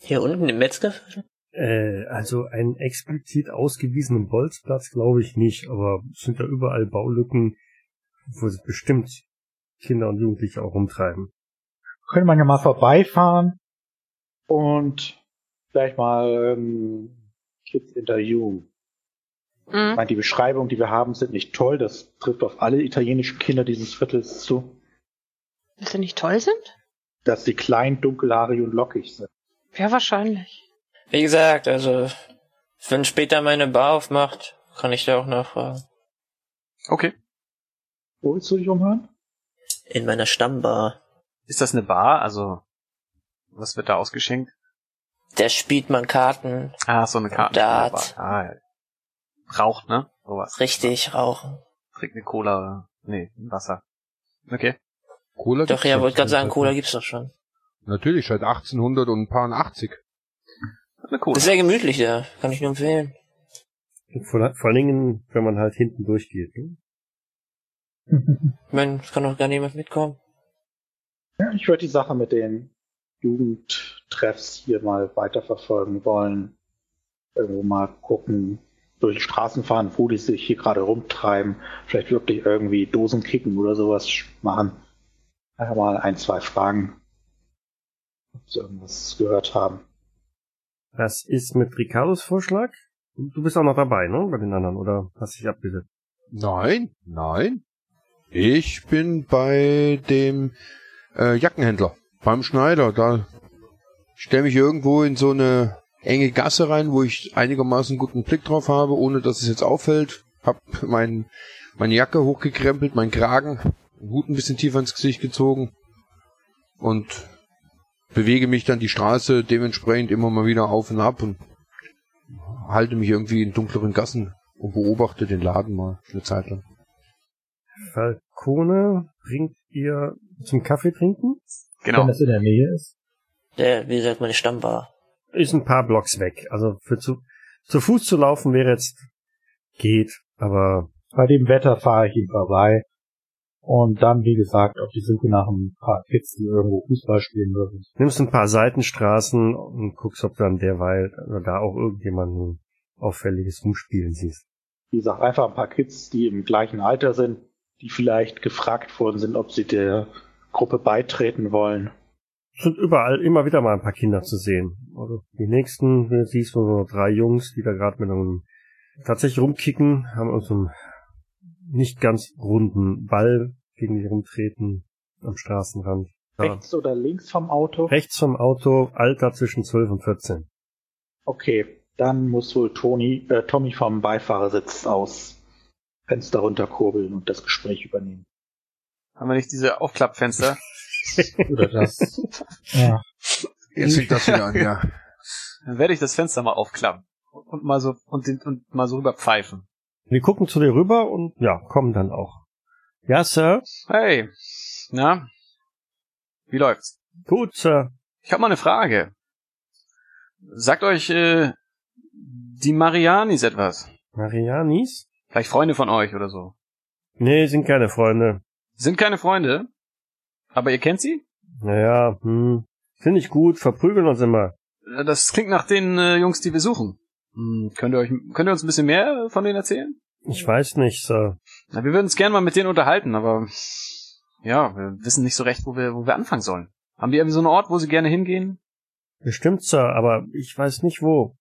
Speaker 5: Hier unten im Metzger?
Speaker 1: Äh, also einen explizit ausgewiesenen Bolzplatz glaube ich nicht, aber es sind da überall Baulücken, wo sich bestimmt Kinder und Jugendliche auch rumtreiben.
Speaker 6: Könnte man ja mal vorbeifahren und vielleicht mal ähm, Kids interviewen. Ich
Speaker 2: Mhm.
Speaker 6: meine, die Beschreibungen, die wir haben, sind nicht toll. Das trifft auf alle italienischen Kinder dieses Viertels zu.
Speaker 2: Dass sie nicht toll sind?
Speaker 6: Dass sie klein, dunkelhaarig und lockig sind.
Speaker 2: Ja, wahrscheinlich.
Speaker 5: Wie gesagt, also, wenn später meine Bar aufmacht, kann ich da auch nachfragen.
Speaker 3: Okay.
Speaker 6: Wo willst du dich umhören?
Speaker 5: In meiner Stammbar.
Speaker 3: Ist das eine Bar? Also, was wird da ausgeschenkt?
Speaker 5: Der spielt man Karten,
Speaker 3: Ah, so eine Karte.
Speaker 5: Dart.
Speaker 3: Ah, ja. Raucht, ne? Sowas.
Speaker 5: richtig rauchen.
Speaker 3: Trinkt eine Cola nee, ein Wasser. Okay.
Speaker 4: Cola
Speaker 5: Doch,
Speaker 4: gibt's
Speaker 5: ja, wollte gerade sagen, Cola gibt's doch schon.
Speaker 4: Natürlich, seit 1800 und ein paar 80.
Speaker 3: Eine Cola.
Speaker 5: Das ist sehr gemütlich da, kann ich nur empfehlen.
Speaker 1: Vor, vor allen Dingen, wenn man halt hinten durchgeht. Ne?
Speaker 5: Ich meine, es kann doch gar niemand mitkommen.
Speaker 6: Ja, ich würde die Sache mit den Jugendtreffs hier mal weiterverfolgen wollen. Irgendwo mal gucken, durch die Straßen fahren, wo die sich hier gerade rumtreiben. Vielleicht wirklich irgendwie Dosen kicken oder sowas machen. Einfach mal ein, zwei Fragen, ob sie irgendwas gehört haben.
Speaker 1: Was ist mit Ricardos Vorschlag? Du bist auch noch dabei, ne? Bei den anderen, oder hast dich abgesetzt?
Speaker 4: Nein, nein. Ich bin bei dem äh, Jackenhändler, beim Schneider. Da stelle mich irgendwo in so eine enge Gasse rein, wo ich einigermaßen guten Blick drauf habe, ohne dass es jetzt auffällt. Hab mein, meine Jacke hochgekrempelt, mein Kragen, Hut ein bisschen tiefer ins Gesicht gezogen und bewege mich dann die Straße dementsprechend immer mal wieder auf und ab und halte mich irgendwie in dunkleren Gassen und beobachte den Laden mal eine Zeit lang.
Speaker 1: Falcone bringt ihr zum Kaffee trinken?
Speaker 3: Genau.
Speaker 6: Wenn das in der Nähe ist.
Speaker 5: Der, wie gesagt, meine Stammbar.
Speaker 1: Ist ein paar Blocks weg. Also für zu, zu Fuß zu laufen wäre jetzt geht, aber
Speaker 6: Bei dem Wetter fahre ich ihm vorbei. Und dann, wie gesagt, auf die Suche nach ein paar Kids, die irgendwo Fußball spielen würden.
Speaker 1: nimmst ein paar Seitenstraßen und guckst, ob du dann derweil oder da auch irgendjemanden auffälliges rumspielen siehst.
Speaker 6: Wie gesagt, einfach ein paar Kids, die im gleichen Alter sind, die vielleicht gefragt worden sind, ob sie der Gruppe beitreten wollen.
Speaker 1: Es sind überall immer wieder mal ein paar Kinder zu sehen. Also die nächsten, du siehst du so drei Jungs, die da gerade mit einem tatsächlich rumkicken, haben uns einen nicht ganz runden Ball gegen die rumtreten am Straßenrand. Ja.
Speaker 6: Rechts oder links vom Auto?
Speaker 1: Rechts vom Auto, Alter zwischen 12 und 14.
Speaker 6: Okay, dann muss wohl Toni, äh, Tommy vom Beifahrersitz aus Fenster runterkurbeln und das Gespräch übernehmen.
Speaker 3: Haben wir nicht diese Aufklappfenster? *laughs*
Speaker 6: Oder das. ja.
Speaker 4: Jetzt fängt das wieder an, ja.
Speaker 3: Dann werde ich das Fenster mal aufklappen. Und mal so, und, den, und mal so rüber pfeifen.
Speaker 1: Wir gucken zu dir rüber und ja, kommen dann auch. Ja, Sir.
Speaker 3: Hey. Na? Wie läuft's?
Speaker 1: Gut, Sir.
Speaker 3: Ich habe mal eine Frage. Sagt euch, äh, die Marianis etwas?
Speaker 1: Marianis?
Speaker 3: Vielleicht Freunde von euch oder so.
Speaker 1: Nee, sind keine Freunde.
Speaker 3: Sind keine Freunde, aber ihr kennt sie?
Speaker 1: Naja, hm. Sind nicht gut, verprügeln uns immer.
Speaker 3: Äh, Das klingt nach den äh, Jungs, die wir suchen. Hm, könnt ihr euch, könnt ihr uns ein bisschen mehr von denen erzählen?
Speaker 1: Ich weiß nicht, Sir.
Speaker 3: Na, wir würden uns gerne mal mit denen unterhalten, aber ja, wir wissen nicht so recht, wo wir, wo wir anfangen sollen. Haben die irgendwie so einen Ort, wo sie gerne hingehen?
Speaker 1: Bestimmt, Sir, aber ich weiß nicht wo.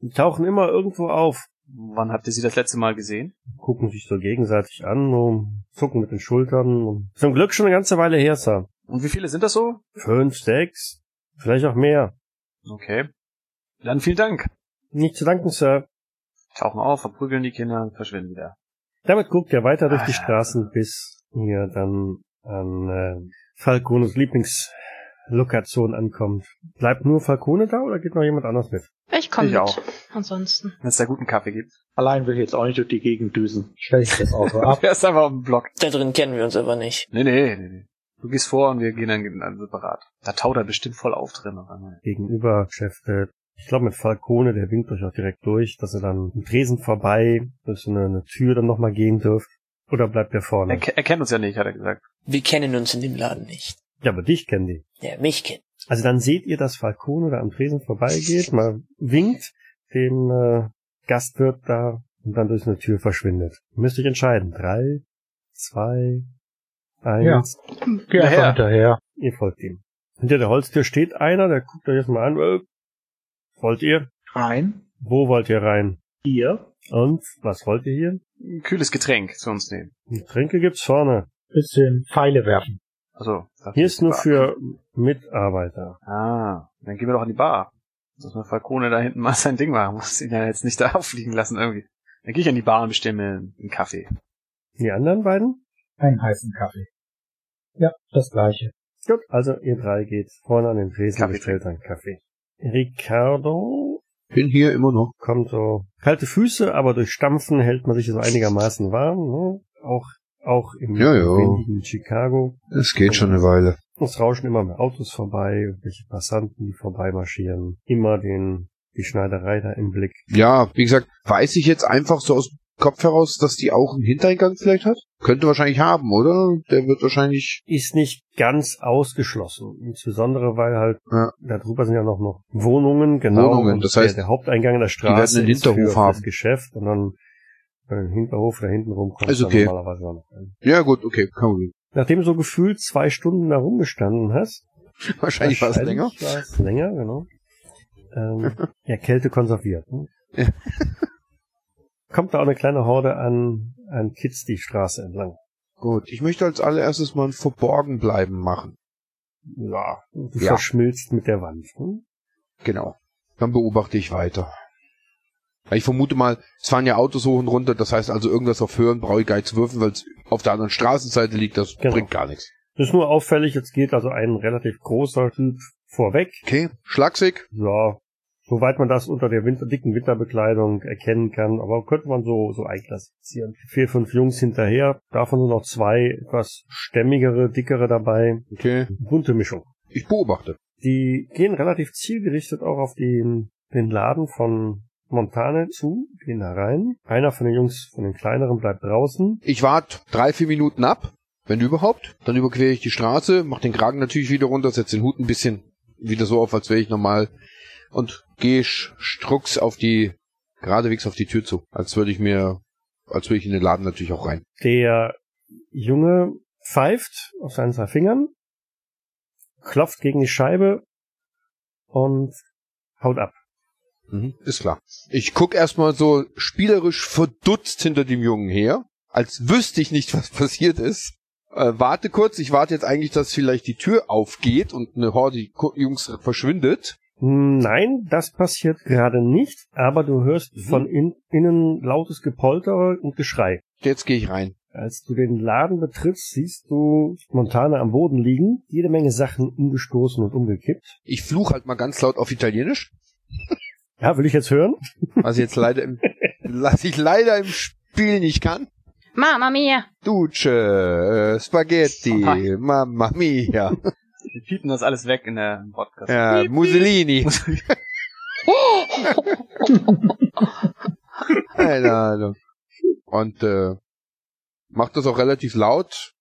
Speaker 1: Die tauchen immer irgendwo auf,
Speaker 3: Wann habt ihr sie das letzte Mal gesehen?
Speaker 1: gucken sich so gegenseitig an und zucken mit den Schultern. Und zum Glück schon eine ganze Weile her, Sir.
Speaker 3: Und wie viele sind das so?
Speaker 1: Fünf, sechs, vielleicht auch mehr.
Speaker 3: Okay. Dann vielen Dank.
Speaker 1: Nicht zu danken, Sir.
Speaker 3: Tauchen auf, verprügeln die Kinder und verschwinden wieder.
Speaker 1: Damit guckt er weiter durch die Straßen, bis ihr dann an äh, Falcones Lieblingslokation ankommt. Bleibt nur Falcone da oder geht noch jemand anders mit?
Speaker 2: Ich komme
Speaker 3: Ich
Speaker 2: mit.
Speaker 3: auch.
Speaker 2: Ansonsten.
Speaker 3: Wenn es da guten Kaffee gibt.
Speaker 6: Allein will ich jetzt auch nicht durch die Gegend düsen. Stell ich das Auto ab. *laughs*
Speaker 3: Er ist einfach auf dem Block.
Speaker 5: Da drin kennen wir uns aber nicht.
Speaker 3: Nee, nee, nee, nee. Du gehst vor und wir gehen dann, dann separat. Da taut er bestimmt voll auf drin.
Speaker 1: Gegenüber Chef, äh, ich glaube mit Falcone, der winkt euch auch direkt durch, dass ihr dann im Tresen vorbei durch so eine, eine Tür dann nochmal gehen dürft. Oder bleibt der vorne?
Speaker 3: Er, er kennt uns ja nicht, hat er gesagt.
Speaker 5: Wir kennen uns in dem Laden nicht.
Speaker 1: Ja, aber dich kennen die.
Speaker 5: Der mich kennt.
Speaker 1: Also dann seht ihr, dass Falcone da am Tresen vorbeigeht, mal winkt, dem äh, Gastwirt da und dann durch eine Tür verschwindet. Ihr müsst euch entscheiden. Drei, zwei, eins.
Speaker 6: Geh einfach
Speaker 3: Hinterher.
Speaker 1: Ihr folgt ihm. Hinter der Holztür steht einer, der guckt euch erstmal an. Äh, wollt ihr?
Speaker 6: Rein.
Speaker 1: Wo wollt ihr rein?
Speaker 6: Hier,
Speaker 1: Und was wollt ihr hier?
Speaker 3: Ein kühles Getränk zu uns nehmen.
Speaker 1: Getränke gibt's vorne.
Speaker 6: bisschen Pfeile werfen.
Speaker 3: Also,
Speaker 1: Hier ist nur für Mitarbeiter.
Speaker 3: Ah, dann gehen wir doch an die Bar. Dass mal Falcone da hinten mal sein Ding machen. Muss ihn ja jetzt nicht *laughs* da auffliegen lassen irgendwie. Dann gehe ich an die Bar und bestelle mir einen Kaffee.
Speaker 1: Die anderen beiden?
Speaker 6: Einen heißen Kaffee. Ja, das gleiche.
Speaker 1: Gut, also ihr drei geht vorne an den Tresen
Speaker 3: Kaffee
Speaker 1: bestellt einen Kaffee. Ricardo
Speaker 4: Bin hier immer noch.
Speaker 1: kommt so kalte Füße, aber durch Stampfen hält man sich so einigermaßen warm. Ne? Auch auch im windigen Chicago.
Speaker 4: Es geht schon eine Weile.
Speaker 1: Es rauschen immer mehr Autos vorbei, welche Passanten, die vorbeimarschieren. Immer den die Schneiderei da im Blick.
Speaker 4: Ja, wie gesagt, weiß ich jetzt einfach so aus dem Kopf heraus, dass die auch einen Hintereingang vielleicht hat? Könnte wahrscheinlich haben, oder? Der wird wahrscheinlich.
Speaker 1: Ist nicht ganz ausgeschlossen. Insbesondere weil halt
Speaker 4: Ja.
Speaker 1: darüber sind ja noch, noch Wohnungen, genau.
Speaker 4: Wohnungen, das heißt,
Speaker 1: der, der Haupteingang in der Straße
Speaker 4: werden einen
Speaker 1: ist für,
Speaker 4: Hinterhof
Speaker 1: für das
Speaker 4: haben.
Speaker 1: Geschäft und dann bei dem Hinterhof oder hintenrum kommt
Speaker 4: Ist okay.
Speaker 1: normalerweise auch noch ein.
Speaker 4: Ja, gut, okay, kann man.
Speaker 1: Nachdem du so gefühlt zwei Stunden da rumgestanden hast, *laughs*
Speaker 4: Wahrscheinlich war es länger.
Speaker 1: War es länger, genau. Ähm, *laughs* ja, Kälte konserviert. Ne?
Speaker 4: Ja. *laughs*
Speaker 1: Kommt da auch eine kleine Horde an, an Kids die Straße entlang.
Speaker 4: Gut, ich möchte als allererstes mal ein Verborgenbleiben machen.
Speaker 1: Ja. Du
Speaker 4: Ja.
Speaker 1: verschmilzt mit der Wand. Hm?
Speaker 4: Genau. Dann beobachte ich weiter. Ich vermute mal, es fahren ja Autos hoch und runter, das heißt also irgendwas auf Hören brauche ich gar nicht zu würfen, weil es auf der anderen Straßenseite liegt, das
Speaker 1: Genau.
Speaker 4: bringt gar nichts.
Speaker 1: Das ist nur auffällig, jetzt geht also ein relativ großer Typ vorweg.
Speaker 4: Okay, schlagsig.
Speaker 1: Ja, soweit man das unter der Winter, dicken Winterbekleidung erkennen kann, aber könnte man so, so einklassifizieren. Vier, fünf Jungs hinterher, davon sind noch zwei etwas stämmigere, dickere dabei.
Speaker 4: Okay,
Speaker 1: Bunte Mischung.
Speaker 4: ich beobachte.
Speaker 1: Die gehen relativ zielgerichtet auch auf den, den Laden von Montane zu, gehen da rein. Einer von den Jungs, von den kleineren, bleibt draußen.
Speaker 4: Ich warte drei, vier Minuten ab, wenn überhaupt. Dann überquere ich die Straße, mache den Kragen natürlich wieder runter, setze den Hut ein bisschen wieder so auf, als wäre ich normal und gehe strux auf die, geradewegs auf die Tür zu. Als würde ich mir, als würde ich in den Laden natürlich auch rein.
Speaker 1: Der Junge pfeift auf seinen zwei Fingern, klopft gegen die Scheibe und haut ab.
Speaker 4: Mhm, ist klar. Ich guck erstmal so spielerisch verdutzt hinter dem Jungen her, als wüsste ich nicht, *laughs* was passiert ist. Äh, warte kurz, ich warte jetzt eigentlich, dass vielleicht die Tür aufgeht und eine Horde Jungs verschwindet.
Speaker 1: Nein, das passiert gerade nicht, aber du hörst
Speaker 4: Mhm.
Speaker 1: von in, innen lautes Gepolter und Geschrei.
Speaker 4: Jetzt gehe ich rein.
Speaker 1: Als du den Laden betrittst, siehst du Montane am Boden liegen, jede Menge Sachen umgestoßen und umgekippt.
Speaker 4: Ich fluch halt mal ganz laut auf Italienisch, *laughs*
Speaker 1: Ja, will ich jetzt hören?
Speaker 4: was ich jetzt leider im, was ich leider im Spiel nicht kann.
Speaker 2: Mama mia.
Speaker 4: Duce, äh, Spaghetti,
Speaker 3: Hi.
Speaker 4: Mamma mia,
Speaker 3: Wir piepen das alles weg in der im Podcast.
Speaker 4: ja, Mussolini. *laughs* Keine Ahnung. Und äh, macht das auch relativ laut.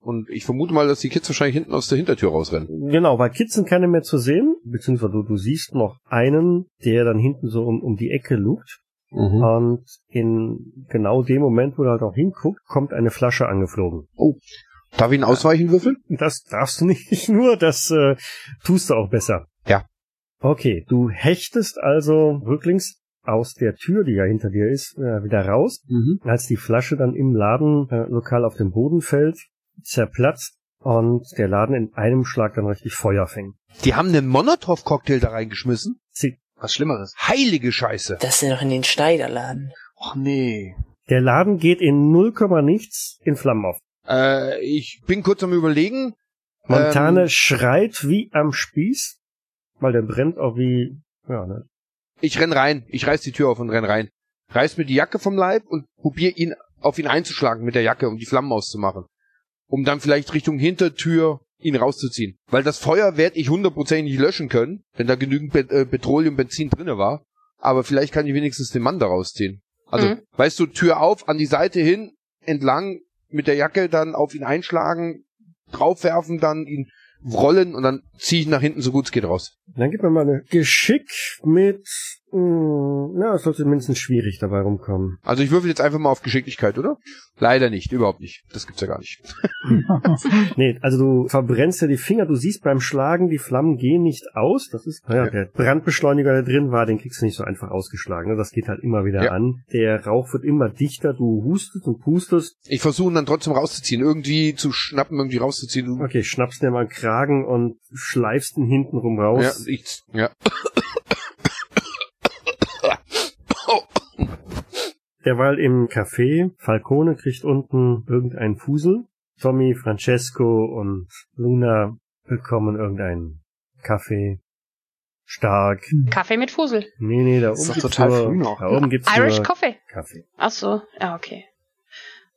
Speaker 4: Und ich vermute mal, dass die Kids wahrscheinlich hinten aus der Hintertür rausrennen.
Speaker 1: Genau, bei Kids sind keine mehr zu sehen, beziehungsweise du, du siehst noch einen, der dann hinten so um, um die Ecke lugt.
Speaker 4: Mhm.
Speaker 1: Und in genau dem Moment, wo du halt auch hinguckt, kommt eine Flasche angeflogen.
Speaker 4: Darf ich ihn ausweichen würfeln?
Speaker 1: Das darfst du *laughs* nicht nur, das äh, tust du auch besser.
Speaker 4: Ja.
Speaker 1: Okay, du hechtest also rücklings aus der Tür, die ja hinter dir ist, äh, wieder raus.
Speaker 4: Mhm.
Speaker 1: Als die Flasche dann im Laden äh, lokal auf den Boden fällt, zerplatzt und der Laden in einem Schlag dann richtig Feuer fängt.
Speaker 4: Die haben einen Monotow-Cocktail da reingeschmissen.
Speaker 1: Sie,
Speaker 3: Was Schlimmeres.
Speaker 4: Heilige Scheiße.
Speaker 5: Das ist ja noch in den Schneiderladen.
Speaker 3: Och nee.
Speaker 1: der Laden geht in 0, nichts in Flammen auf.
Speaker 4: Äh, ich bin kurz am überlegen.
Speaker 1: Montane
Speaker 4: Ähm,
Speaker 1: schreit wie am Spieß, weil der brennt auch wie, ja, ne?
Speaker 4: ich renn rein. Ich reiß die Tür auf und renn rein. Reiß mir die Jacke vom Leib und probier ihn auf ihn einzuschlagen mit der Jacke, um die Flammen auszumachen. Um dann vielleicht Richtung Hintertür ihn rauszuziehen. Weil das Feuer werde ich hundertprozentig nicht löschen können, wenn da genügend Be äh, Petroleum, Benzin drinne war. Aber vielleicht kann ich wenigstens den Mann da rausziehen. Also,
Speaker 2: Mhm.
Speaker 4: weißt du, Tür auf, an die Seite hin, entlang, mit der Jacke dann auf ihn einschlagen, draufwerfen, dann ihn rollen und dann ziehe ich nach hinten so gut es geht raus.
Speaker 1: Dann gib mir mal eine Geschick mit Hm, ja, es sollte mindestens schwierig dabei rumkommen.
Speaker 4: Also ich würfel jetzt einfach mal auf Geschicklichkeit, oder? Leider nicht, überhaupt nicht. Das gibt's ja gar nicht. *laughs*
Speaker 1: Nee, also du verbrennst ja die Finger, du siehst beim Schlagen, die Flammen gehen nicht aus. Das ist, naja,
Speaker 4: Ja.
Speaker 1: der Brandbeschleuniger, der drin war, den kriegst du nicht so einfach ausgeschlagen. ne? Das geht halt immer wieder
Speaker 4: Ja.
Speaker 1: an. Der Rauch wird immer dichter, du hustest und pustest.
Speaker 4: Ich versuche ihn dann trotzdem rauszuziehen, irgendwie zu schnappen, irgendwie rauszuziehen.
Speaker 1: Okay, schnappst dir mal einen Kragen und schleifst ihn hinten rum
Speaker 4: Ja,
Speaker 1: raus.
Speaker 4: ich, ja.
Speaker 1: Derweil im Café, Falcone kriegt unten irgendeinen Fusel. Tommy, Francesco und Luna bekommen irgendeinen Kaffee. Stark.
Speaker 2: Kaffee mit Fusel.
Speaker 1: Nee, nee, da
Speaker 3: Ist
Speaker 1: oben gibt's
Speaker 3: total
Speaker 1: nur,
Speaker 3: früh noch.
Speaker 1: Da oben gibt's
Speaker 2: Irish
Speaker 1: nur
Speaker 2: Coffee.
Speaker 1: Kaffee.
Speaker 2: Ach so, ja, okay.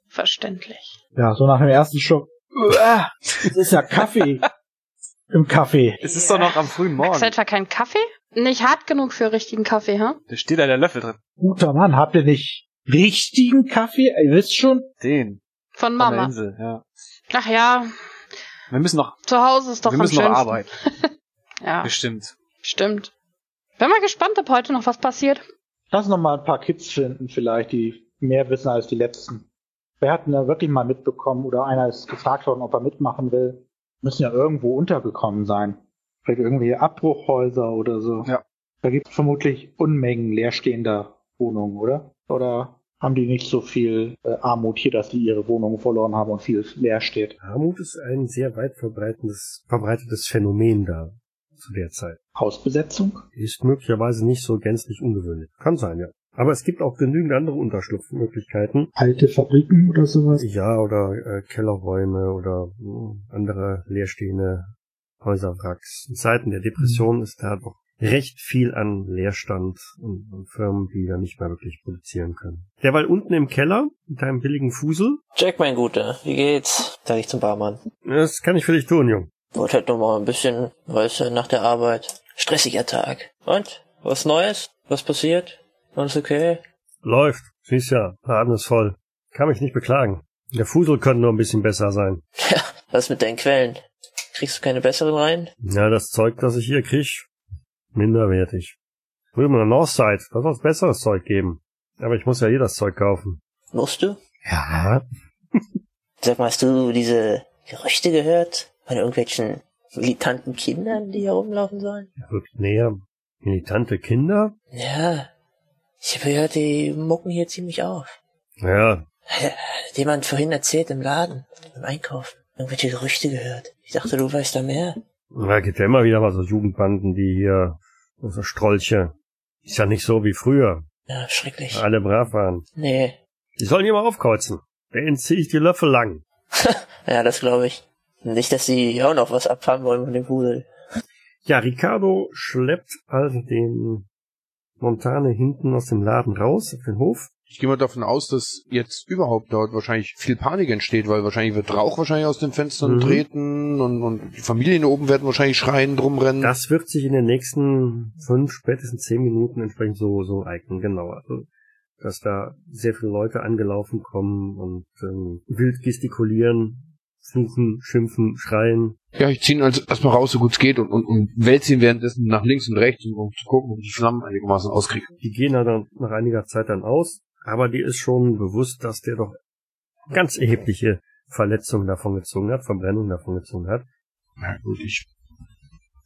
Speaker 2: Verständlich.
Speaker 6: Ja, so nach dem ersten Schock. Das ist ja Kaffee. *laughs* Im Kaffee.
Speaker 3: Es ist doch noch am frühen
Speaker 2: Ist
Speaker 3: Morgen.
Speaker 2: etwa kein Kaffee? Nicht hart genug für richtigen Kaffee, ha?
Speaker 3: Da steht da der Löffel drin.
Speaker 6: Guter Mann, habt ihr nicht richtigen Kaffee? Ihr wisst schon.
Speaker 3: Den.
Speaker 2: Von
Speaker 3: Von der
Speaker 2: Mama.
Speaker 3: Insel, ja.
Speaker 2: Ach ja,
Speaker 3: Wir müssen noch,
Speaker 2: zu Hause ist doch
Speaker 3: wir
Speaker 2: am
Speaker 3: müssen noch
Speaker 2: schönsten.
Speaker 3: arbeiten. *laughs*
Speaker 2: Ja,
Speaker 3: Bestimmt.
Speaker 2: stimmt. Bin mal gespannt, ob heute noch was passiert.
Speaker 6: Lass noch mal ein paar Kids finden, vielleicht, die mehr wissen als die letzten. Wer hat denn da wirklich mal mitbekommen oder einer ist gefragt worden, ob er mitmachen will? Müssen ja irgendwo untergekommen sein. Vielleicht irgendwie Abbruchhäuser oder so.
Speaker 3: Ja.
Speaker 6: Da gibt es vermutlich Unmengen leerstehender Wohnungen, oder? Oder haben die nicht so viel äh, Armut hier, dass die ihre Wohnungen verloren haben und viel leer steht?
Speaker 1: Armut ist ein sehr weit verbreitetes, Phänomen da zu der Zeit.
Speaker 6: Hausbesetzung?
Speaker 1: Ist möglicherweise nicht so gänzlich ungewöhnlich. Kann sein, ja. Aber es gibt auch genügend andere Unterschlupfmöglichkeiten.
Speaker 6: Alte Fabriken oder sowas?
Speaker 1: Ja, oder äh, Kellerräume oder mh, andere leerstehende Häuserwracks. In Zeiten der Depression ist da doch recht viel an Leerstand und, und Firmen, die da nicht mehr wirklich produzieren können. Derweil unten im Keller, mit deinem billigen Fusel,
Speaker 5: Jack, mein Guter, wie geht's? Sag ich zum Barmann.
Speaker 1: das kann ich für dich tun, Jung.
Speaker 5: Wollte halt noch mal ein bisschen, weißt du, nach der Arbeit. Stressiger Tag. Und? Was Neues? Was passiert? Alles okay?
Speaker 1: Läuft. Siehst ja, Laden ist voll. Kann mich nicht beklagen. Der Fusel könnte nur ein bisschen besser sein. *laughs*
Speaker 5: Tja, was mit deinen Quellen? Kriegst du keine besseren rein?
Speaker 1: Ja, das Zeug, das ich hier krieg, minderwertig. Drüben in der Northside, da soll es besseres Zeug geben. Aber ich muss ja eh das Zeug kaufen.
Speaker 5: Musst du?
Speaker 1: Ja. *laughs*
Speaker 5: Sag mal, hast du diese Gerüchte gehört? Von irgendwelchen militanten Kindern, die hier rumlaufen sollen?
Speaker 1: Rückt näher. Militante Kinder?
Speaker 5: Ja. Ich habe gehört, die mucken hier ziemlich auf.
Speaker 1: Ja,
Speaker 5: Hat jemand vorhin erzählt im Laden, beim Einkaufen. Irgendwelche Gerüchte gehört. Ich dachte, du weißt da mehr.
Speaker 1: Da gibt ja immer wieder mal so Jugendbanden, die hier, so Strolche. Ist ja nicht so wie früher.
Speaker 5: Ja, schrecklich.
Speaker 1: Alle brav waren.
Speaker 5: Nee.
Speaker 1: Die sollen hier mal aufkreuzen. Denen zieh ich die Löffel lang. *laughs*
Speaker 5: Ja, das glaube ich. Nicht, dass die auch noch was abfahren wollen von dem Pudel.
Speaker 1: Ja, Ricardo schleppt also den Montane hinten aus dem Laden raus auf den Hof.
Speaker 4: Ich gehe mal davon aus, dass jetzt überhaupt dort wahrscheinlich viel Panik entsteht, weil wahrscheinlich wird Rauch wahrscheinlich aus den Fenstern
Speaker 1: Mhm.
Speaker 4: treten und, und die Familien oben werden wahrscheinlich schreien, drum rennen.
Speaker 1: Das wird sich in den nächsten fünf, spätestens zehn Minuten entsprechend so, so eignen, genau. Also, dass da sehr viele Leute angelaufen kommen und ähm, wild gestikulieren, fluchen, schimpfen, schreien.
Speaker 4: Ja, ich ziehe ihn also erstmal raus, so gut es geht und, und, und wälze ihn währenddessen nach links und rechts, um, um zu gucken, ob ich die Flammen einigermaßen auskriege.
Speaker 1: Die gehen dann nach einiger Zeit dann aus, aber die ist schon bewusst, dass der doch ganz erhebliche Verletzungen davon gezogen hat, Verbrennungen davon gezogen hat.
Speaker 4: Ja, gut, ich,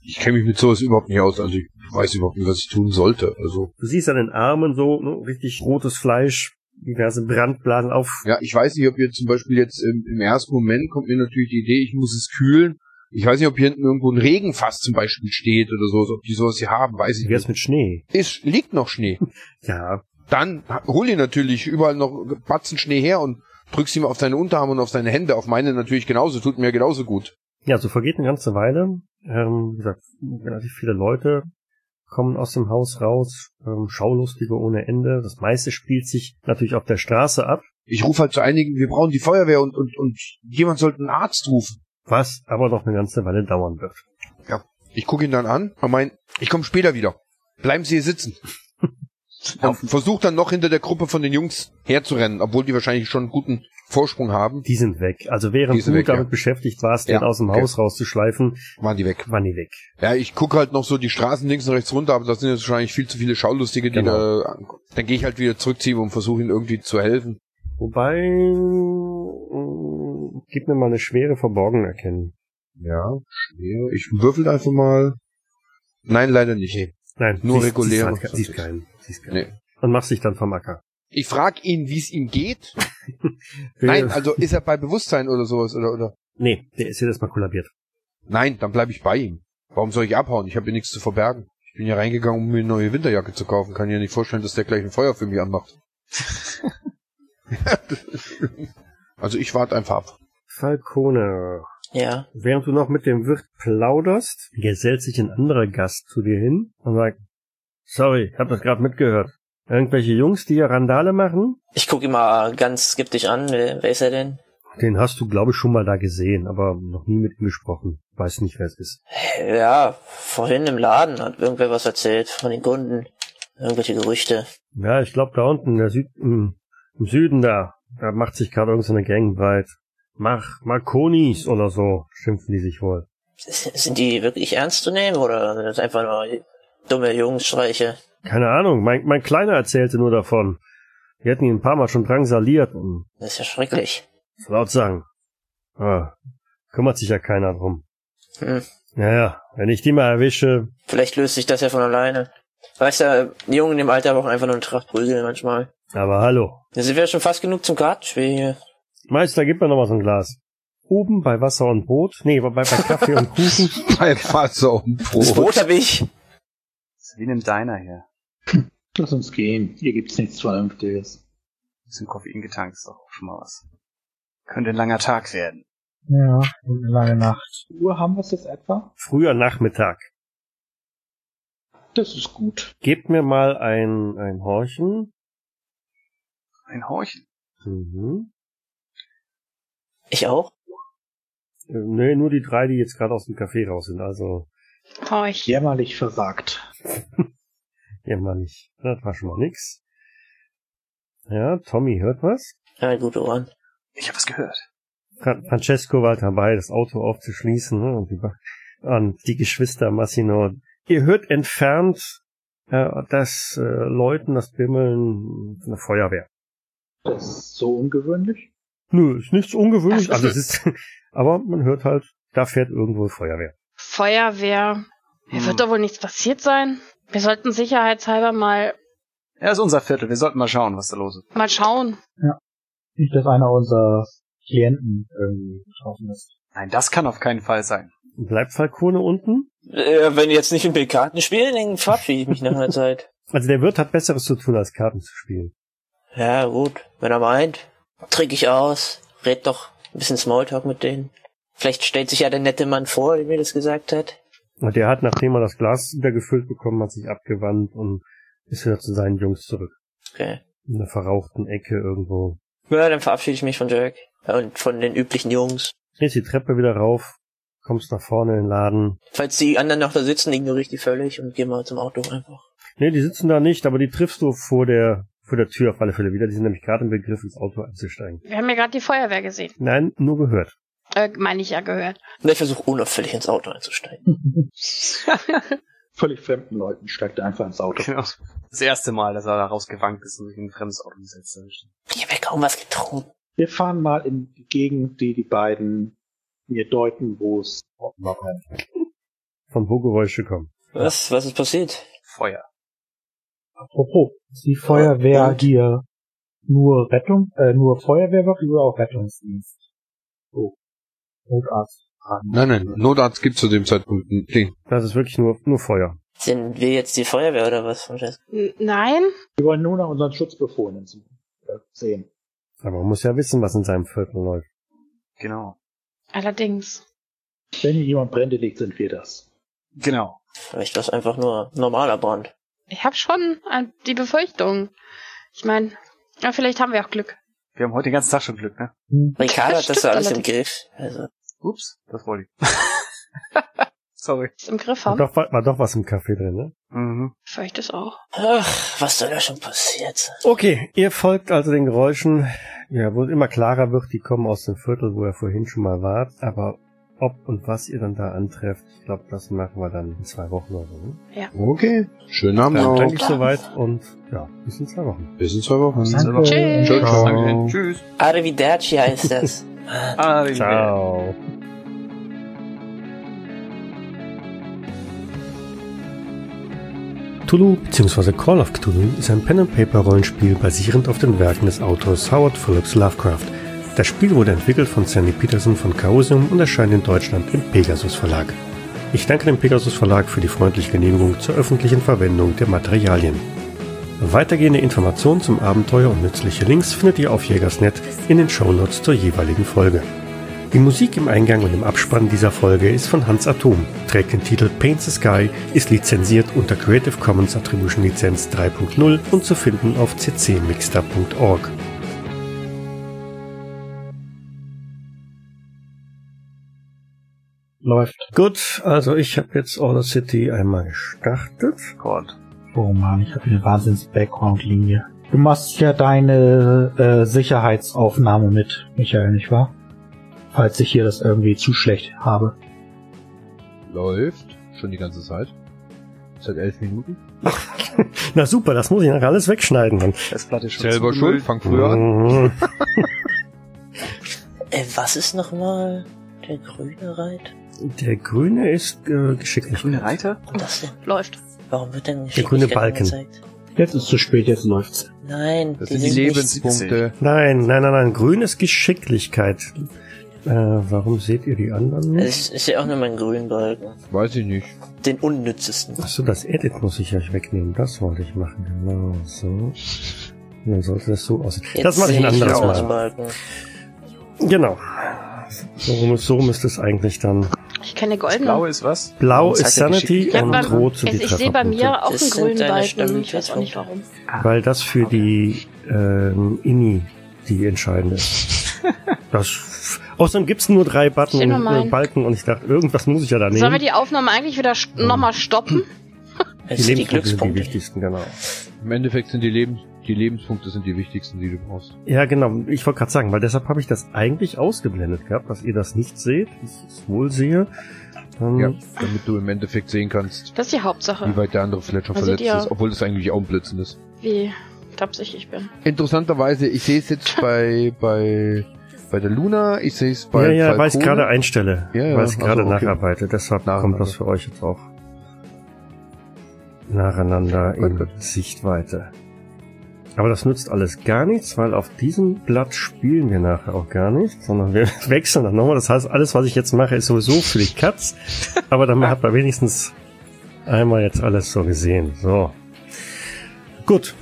Speaker 4: ich kenne mich mit sowas überhaupt nicht aus, also ich weiß überhaupt nicht, was ich tun sollte. Also,
Speaker 1: Du siehst an den Armen so ne, richtig rotes Fleisch, diverse Brandblasen auf.
Speaker 4: ja, ich weiß nicht, ob jetzt zum Beispiel jetzt im, im ersten Moment kommt mir natürlich die Idee, ich muss es kühlen. Ich weiß nicht, ob hier hinten irgendwo ein Regenfass zum Beispiel steht oder so, ob die sowas hier haben, weiß ich
Speaker 1: Wie
Speaker 4: nicht.
Speaker 1: mit Schnee?
Speaker 4: Es liegt noch Schnee. *laughs*
Speaker 1: Ja,
Speaker 4: Dann hol dir natürlich überall noch Batzen Schnee her und drückst ihm auf deine Unterarme und auf deine Hände, auf meine natürlich genauso, tut mir genauso gut.
Speaker 1: Ja, so vergeht eine ganze Weile. Ähm, wie gesagt, relativ viele Leute kommen aus dem Haus raus, ähm, Schaulustige ohne Ende. Das meiste spielt sich natürlich auf der Straße ab,
Speaker 4: Ich rufe halt zu einigen, wir brauchen die Feuerwehr und, und, und jemand sollte einen Arzt rufen.
Speaker 1: was aber noch eine ganze Weile dauern wird.
Speaker 4: Ich gucke ihn dann an und mein, ich komme später wieder. Bleiben Sie hier sitzen. Und versucht dann noch hinter der Gruppe von den Jungs herzurennen, obwohl die wahrscheinlich schon einen guten Vorsprung haben.
Speaker 1: Die sind weg. Also während du
Speaker 4: weg,
Speaker 1: damit
Speaker 4: ja.
Speaker 1: beschäftigt warst,
Speaker 4: Ja,
Speaker 1: den aus dem
Speaker 4: okay.
Speaker 1: Haus rauszuschleifen,
Speaker 4: Waren die weg.
Speaker 1: waren die weg.
Speaker 4: Ja, ich gucke halt noch so die Straßen links und rechts runter, aber da sind jetzt wahrscheinlich viel zu viele Schaulustige, die
Speaker 1: Genau.
Speaker 4: da. Dann gehe ich halt wieder zurückziehen und versuche ihnen irgendwie zu helfen.
Speaker 1: Wobei, mh, gib mir mal eine schwere Verborgen erkennen.
Speaker 4: Ja, schwer. Ich würfel einfach mal. Nein, leider nicht.
Speaker 1: Nein,
Speaker 4: Nur
Speaker 1: siehst-
Speaker 4: reguläre.
Speaker 1: Siehst, halt, siehst keinen. Siehst keinen.
Speaker 4: Nee.
Speaker 1: Und machst dich dann vom Acker.
Speaker 4: Ich frage ihn, wie es ihm geht. *laughs* Nein, also ist er bei Bewusstsein oder sowas oder oder?
Speaker 1: Nee, der ist jedes Mal kollabiert.
Speaker 4: Nein, dann bleibe ich bei ihm. Warum soll ich abhauen? Ich habe hier nichts zu verbergen. Ich bin hier reingegangen, um mir eine neue Winterjacke zu kaufen. Kann ja nicht vorstellen, dass der gleich ein Feuer für mich anmacht. *laughs* *laughs* also ich warte einfach ab.
Speaker 1: Falcone,
Speaker 5: Ja.
Speaker 1: während du noch mit dem Wirt plauderst, gesellt sich ein anderer Gast zu dir hin und sagt, sorry, ich hab das gerade mitgehört. Irgendwelche Jungs, die hier Randale machen?
Speaker 5: Ich gucke ihn mal ganz skeptisch an. Wer, ist er denn?
Speaker 1: Den hast du, glaube ich, schon mal da gesehen, aber noch nie mit ihm gesprochen. Weiß nicht, wer es ist.
Speaker 5: Ja, vorhin im Laden hat irgendwer was erzählt von den Kunden. Irgendwelche Gerüchte.
Speaker 1: Ja, ich glaube, da unten der Süd im, im Süden da, da macht sich gerade irgendeine Gang breit. Mach Marconis oder so, schimpfen die sich wohl. *laughs*
Speaker 5: Sind die wirklich ernst zu nehmen oder sind das einfach nur dumme Jungsstreiche?
Speaker 1: Keine Ahnung, mein, mein Kleiner erzählte nur davon. Wir hätten ihn ein paar Mal schon drangsaliert und
Speaker 5: Das ist ja schrecklich.
Speaker 1: so laut sagen. Ah, kümmert sich ja keiner drum.
Speaker 5: Hm.
Speaker 1: Naja, wenn ich die mal erwische,
Speaker 5: Vielleicht löst sich das ja von alleine. Weißt du, die Jungen im Alter brauchen einfach nur eine Tracht Prügel manchmal.
Speaker 1: aber hallo.
Speaker 5: Das wäre schon fast genug zum Kartenspiel hier.
Speaker 1: Meister, gib mir noch mal so ein Glas. Oben bei Wasser und Brot, nee, bei, bei Kaffee und Kuchen. *laughs*
Speaker 4: Bei Wasser und
Speaker 5: Das
Speaker 4: Brot.
Speaker 5: Brot hab ich.
Speaker 3: Das ist wie in einem Diner hier.
Speaker 6: Lass uns gehen. Hier gibt's nichts Vernünftiges.
Speaker 3: Bisschen Koffein getankt ist doch auch schon mal was. Könnte ein langer Tag werden.
Speaker 6: Ja, und eine lange Nacht. Uhr haben wir es jetzt etwa?
Speaker 1: Früher Nachmittag.
Speaker 6: Das ist gut.
Speaker 1: Gebt mir mal ein, ein Horchen.
Speaker 3: Ein Horchen.
Speaker 1: Mhm.
Speaker 5: Ich auch?
Speaker 1: Äh, nee, nur die drei, die jetzt gerade aus dem Café raus sind. Also,
Speaker 2: Horch.
Speaker 6: Jämmerlich versagt. *laughs*
Speaker 1: nicht. Das war schon mal nix. Ja, Tommy hört was.
Speaker 5: Ja, gute Ohren.
Speaker 3: Ich habe was gehört.
Speaker 1: Fra Francesco war dabei, das Auto aufzuschließen. Ne? Und, die, Ba- und die Geschwister Massino. Ihr hört entfernt äh, das äh, Läuten, das Bimmeln von der Feuerwehr.
Speaker 6: Das ist so ungewöhnlich.
Speaker 1: Nö, ist nichts ungewöhnlich.
Speaker 2: Ach,
Speaker 1: Also es ist, *laughs* aber man hört halt, da fährt irgendwo Feuerwehr.
Speaker 2: Feuerwehr. Hier
Speaker 3: Hm.
Speaker 2: wird doch wohl nichts passiert sein. Wir sollten sicherheitshalber mal,
Speaker 3: Er ist unser Viertel. Wir sollten mal schauen, was da los ist.
Speaker 2: mal schauen.
Speaker 6: Nicht, dass einer unserer Klienten irgendwie betroffen ist.
Speaker 3: Nein, das kann auf keinen Fall sein.
Speaker 1: Bleibt Falcone unten?
Speaker 5: Äh, wenn jetzt nicht mit mir Karten spielen, dann verabschiede ich mich nach einer *laughs* Zeit.
Speaker 1: Also der Wirt hat Besseres zu tun, als Karten zu spielen.
Speaker 5: Ja, gut. Wenn er meint, trinke ich aus, red doch ein bisschen Smalltalk mit denen. Vielleicht stellt sich ja der nette Mann vor, der mir das gesagt hat.
Speaker 1: Und der hat, nachdem er das Glas wieder gefüllt bekommen hat, sich abgewandt und ist wieder zu seinen Jungs zurück.
Speaker 5: Okay.
Speaker 1: In einer verrauchten Ecke irgendwo.
Speaker 5: Ja, dann verabschiede ich mich von Jack. Und von den üblichen Jungs.
Speaker 1: Drehst die Treppe wieder rauf, kommst nach vorne in den Laden.
Speaker 5: Falls die anderen noch da sitzen, ignoriere ich die völlig und gehe mal zum Auto einfach.
Speaker 1: Nee, die sitzen da nicht, aber die triffst du vor der, vor der Tür auf alle Fälle wieder. Die sind nämlich gerade im Begriff, ins Auto einzusteigen.
Speaker 2: Wir haben ja gerade die Feuerwehr gesehen.
Speaker 1: Nein, nur gehört.
Speaker 2: Äh, meine ich ja gehört.
Speaker 5: Und ich versuche unauffällig ins Auto einzusteigen. *laughs*
Speaker 6: Völlig fremden Leuten steigt er einfach ins Auto.
Speaker 3: Genau. Das erste Mal, dass er da rausgewankt ist und sich in ein fremdes Auto gesetzt hat.
Speaker 5: Ich habe ja kaum was getrunken.
Speaker 6: Wir fahren mal in die Gegend, die die beiden mir deuten, wo es
Speaker 1: Von wo Geräusche kommen.
Speaker 5: Was? Was ist passiert?
Speaker 3: Feuer.
Speaker 6: Apropos, ist die Feuerwehr
Speaker 5: Und?
Speaker 6: hier nur Rettung, äh, nur Feuerwehrwache oder auch Rettungsdienst? So. Notarzt. fragen.
Speaker 4: Nein, nein, Notarzt gibt zu dem Zeitpunkt nicht.
Speaker 1: Das ist wirklich nur, nur Feuer.
Speaker 5: Sind wir jetzt die Feuerwehr oder was? Francesco?
Speaker 2: N nein?
Speaker 6: Wir wollen nur nach unseren Schutzbefohlenen äh, sehen.
Speaker 1: Aber man muss ja wissen, was in seinem Viertel läuft.
Speaker 3: Genau.
Speaker 2: Allerdings.
Speaker 6: Wenn hier jemand Brände legt, sind wir das.
Speaker 3: Genau.
Speaker 5: Vielleicht war es einfach nur normaler Brand.
Speaker 2: Ich habe schon äh, die Befürchtung. Ich meine, ja, vielleicht haben wir auch Glück.
Speaker 3: Wir haben heute den ganzen Tag schon Glück, ne?
Speaker 5: Ricardo hat das so alles im. Griff. Also,
Speaker 3: Ups, das wollte ich. *laughs* Sorry.
Speaker 2: es im Griff
Speaker 1: War
Speaker 2: haben.
Speaker 1: doch, war doch was im Kaffee drin, ne?
Speaker 3: Mhm.
Speaker 2: Vielleicht ist auch.
Speaker 5: Ach, was soll da schon passiert?
Speaker 1: Okay, ihr folgt also den Geräuschen. Ja, wo es immer klarer wird, die kommen aus dem Viertel, wo ihr vorhin schon mal wart. Aber ob und was ihr dann da antrefft, ich glaube, das machen wir dann in zwei Wochen oder so. ne?
Speaker 4: Okay. Schönen Abend
Speaker 1: Dann
Speaker 4: noch.
Speaker 1: danke ich soweit und ja, bis in zwei Wochen.
Speaker 4: Bis in zwei Wochen.
Speaker 6: Danke.
Speaker 2: Tschüss.
Speaker 4: Ciao, ciao.
Speaker 3: Danke. Tschüss.
Speaker 5: Arrivederci heißt das. *laughs*
Speaker 3: Arrivederci.
Speaker 1: Ciao. Cthulhu bzw. Call of Cthulhu ist ein Pen-and-Paper-Rollenspiel basierend auf den Werken des Autors Howard Phillips Lovecraft. Das Spiel wurde entwickelt von Sandy Peterson von Chaosium und erscheint in Deutschland im Pegasus Verlag. Ich danke dem Pegasus Verlag für die freundliche Genehmigung zur öffentlichen Verwendung der Materialien. Weitergehende Informationen zum Abenteuer und nützliche Links findet ihr auf Jägersnet in den Shownotes zur jeweiligen Folge. Die Musik im Eingang und im Abspann dieser Folge ist von Hans Atom, trägt den Titel Paint the Sky, ist lizenziert unter Creative Commons Attribution Lizenz 3.0 und zu finden auf ccmixter.org.
Speaker 6: Läuft.
Speaker 1: Gut, also ich habe jetzt Order City einmal gestartet.
Speaker 3: Gott.
Speaker 6: Oh man, ich habe eine Wahnsinns-Background-Linie. Du machst ja deine äh, Sicherheitsaufnahme mit, Michael, nicht wahr? Falls ich hier das irgendwie zu schlecht habe.
Speaker 4: Läuft. Schon die ganze Zeit. Seit elf Minuten. *laughs*
Speaker 1: Na super, das muss ich nachher alles wegschneiden dann.
Speaker 3: Festplatte ist schon
Speaker 4: Selber schuld. Fang früher an.
Speaker 1: Mhm. *laughs*
Speaker 5: Äh, was ist nochmal der grüne Reit?
Speaker 1: Der grüne ist äh, geschicklich.
Speaker 3: Grüne Reiter?
Speaker 5: Und das denn?
Speaker 2: Läuft.
Speaker 5: Warum wird denn
Speaker 1: Der grüne Balken.
Speaker 5: angezeigt?
Speaker 6: Jetzt ist zu spät, jetzt läuft's.
Speaker 5: Nein,
Speaker 4: Das
Speaker 5: die
Speaker 4: sind die
Speaker 5: nicht-
Speaker 4: Lebenspunkte.
Speaker 1: Nein, nein, nein, nein. Grün ist Geschicklichkeit. Äh, warum seht ihr die anderen nicht?
Speaker 5: Es ist ja auch nur mein grünen Balken.
Speaker 4: Weiß ich nicht.
Speaker 5: Den unnützesten.
Speaker 1: Achso, das Edit muss ich euch wegnehmen. Das wollte ich machen. Genau, so. Dann sollte das so aussehen. das mache ich ein
Speaker 5: sehe
Speaker 1: anderes
Speaker 5: den
Speaker 1: Mal.
Speaker 5: Balken.
Speaker 1: Genau. So, so müsste es eigentlich dann.
Speaker 2: Ich kenne
Speaker 3: Das
Speaker 2: goldene.
Speaker 3: Blaue ist was?
Speaker 1: Blau ist Sanity und
Speaker 2: beim-
Speaker 1: Rot sind die
Speaker 2: ich, ich sehe bei mir auch einen grünen Balken. Ich weiß auch nicht warum.
Speaker 1: Weil das für die ähm, Ini die entscheidende ist. *laughs* das, außerdem gibt's nur drei Button und, äh. Balken und ich dachte, irgendwas muss ich ja da nehmen.
Speaker 2: Sollen wir die Aufnahme eigentlich wieder st nochmal stoppen?
Speaker 5: Es
Speaker 1: die
Speaker 5: sind die
Speaker 1: Lebenspunkte sind die wichtigsten, genau.
Speaker 4: Im Endeffekt sind die, Lebens die Lebenspunkte sind die wichtigsten, die du brauchst.
Speaker 1: Ja, genau. Ich wollte gerade sagen, weil deshalb habe ich das eigentlich ausgeblendet gehabt, dass ihr das nicht seht. Ich es wohl sehe. Ähm,
Speaker 4: Ja, damit du im Endeffekt sehen kannst,
Speaker 2: Das ist die Hauptsache.
Speaker 4: wie weit der andere vielleicht schon
Speaker 2: Da
Speaker 4: verletzt ist, obwohl das eigentlich auch ein Blödsinn ist.
Speaker 2: Wie tapsig ich bin.
Speaker 4: Interessanterweise, ich sehe es jetzt *laughs* bei, bei, bei der Luna, ich sehe es bei
Speaker 1: ja, ja, weil ich gerade einstelle.
Speaker 4: Ja, ja,
Speaker 1: weil ich gerade
Speaker 4: so, okay.
Speaker 1: nacharbeite. Deshalb
Speaker 4: Nacheinander.
Speaker 1: kommt das für euch jetzt auch nacheinander
Speaker 4: Gut,
Speaker 1: in
Speaker 4: gut.
Speaker 1: Sichtweite. Aber das nützt alles gar nichts, weil auf diesem Blatt spielen wir nachher auch gar nicht, sondern wir *laughs* wechseln dann nochmal. Das heißt, alles, was ich jetzt mache, ist sowieso für die Katz. Aber dann hat man wenigstens einmal jetzt alles so gesehen. So. Gut.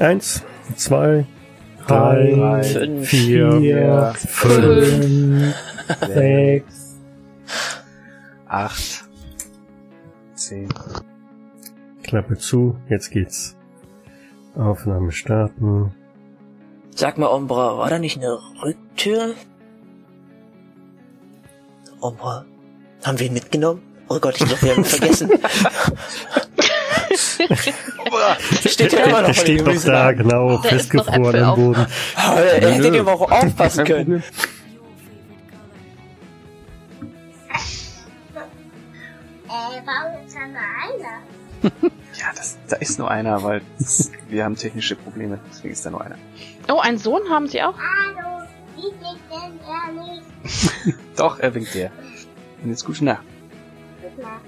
Speaker 1: Eins, zwei, drei,
Speaker 6: Drei,
Speaker 5: Fünf.
Speaker 1: vier,
Speaker 6: vier,
Speaker 1: fünf.
Speaker 6: fünf, sechs.
Speaker 3: Acht. Zehn.
Speaker 1: Klappe zu, jetzt geht's. Aufnahme starten.
Speaker 5: Sag mal, Ombra, war da nicht eine Rücktür? Ombra, haben wir ihn mitgenommen? Oh Gott, ich glaube, wir haben ihn vergessen. *laughs* Steht ja immer noch
Speaker 1: Der steht
Speaker 5: dem
Speaker 1: noch da,
Speaker 5: Gemüseladen.
Speaker 1: genau,
Speaker 2: noch
Speaker 1: festgefroren am
Speaker 2: auf.
Speaker 1: Boden.
Speaker 5: Oh, er hätte dir aber auch aufpassen können.
Speaker 7: Äh, warum ist da nur einer?
Speaker 3: Ja, das, da ist nur einer, weil das, *laughs* wir haben technische Probleme, deswegen ist da nur einer.
Speaker 2: Oh, einen Sohn haben sie auch?
Speaker 7: Hallo, wie denn er nicht? *laughs*
Speaker 3: Doch, er winkt dir. Und jetzt gute Nacht.
Speaker 7: Gute Nacht.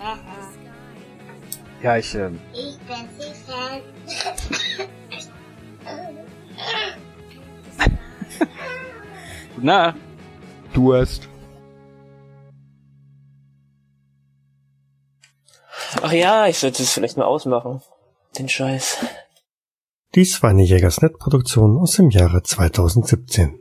Speaker 7: Äh,
Speaker 3: Ja, ich, ähm,
Speaker 7: ich bin sicher. *laughs*
Speaker 3: gute Nacht.
Speaker 4: Du hast.
Speaker 5: Ach ja, ich sollte es vielleicht mal ausmachen. Den Scheiß.
Speaker 1: Dies war eine Jägersnet-Produktion aus dem Jahre 2017.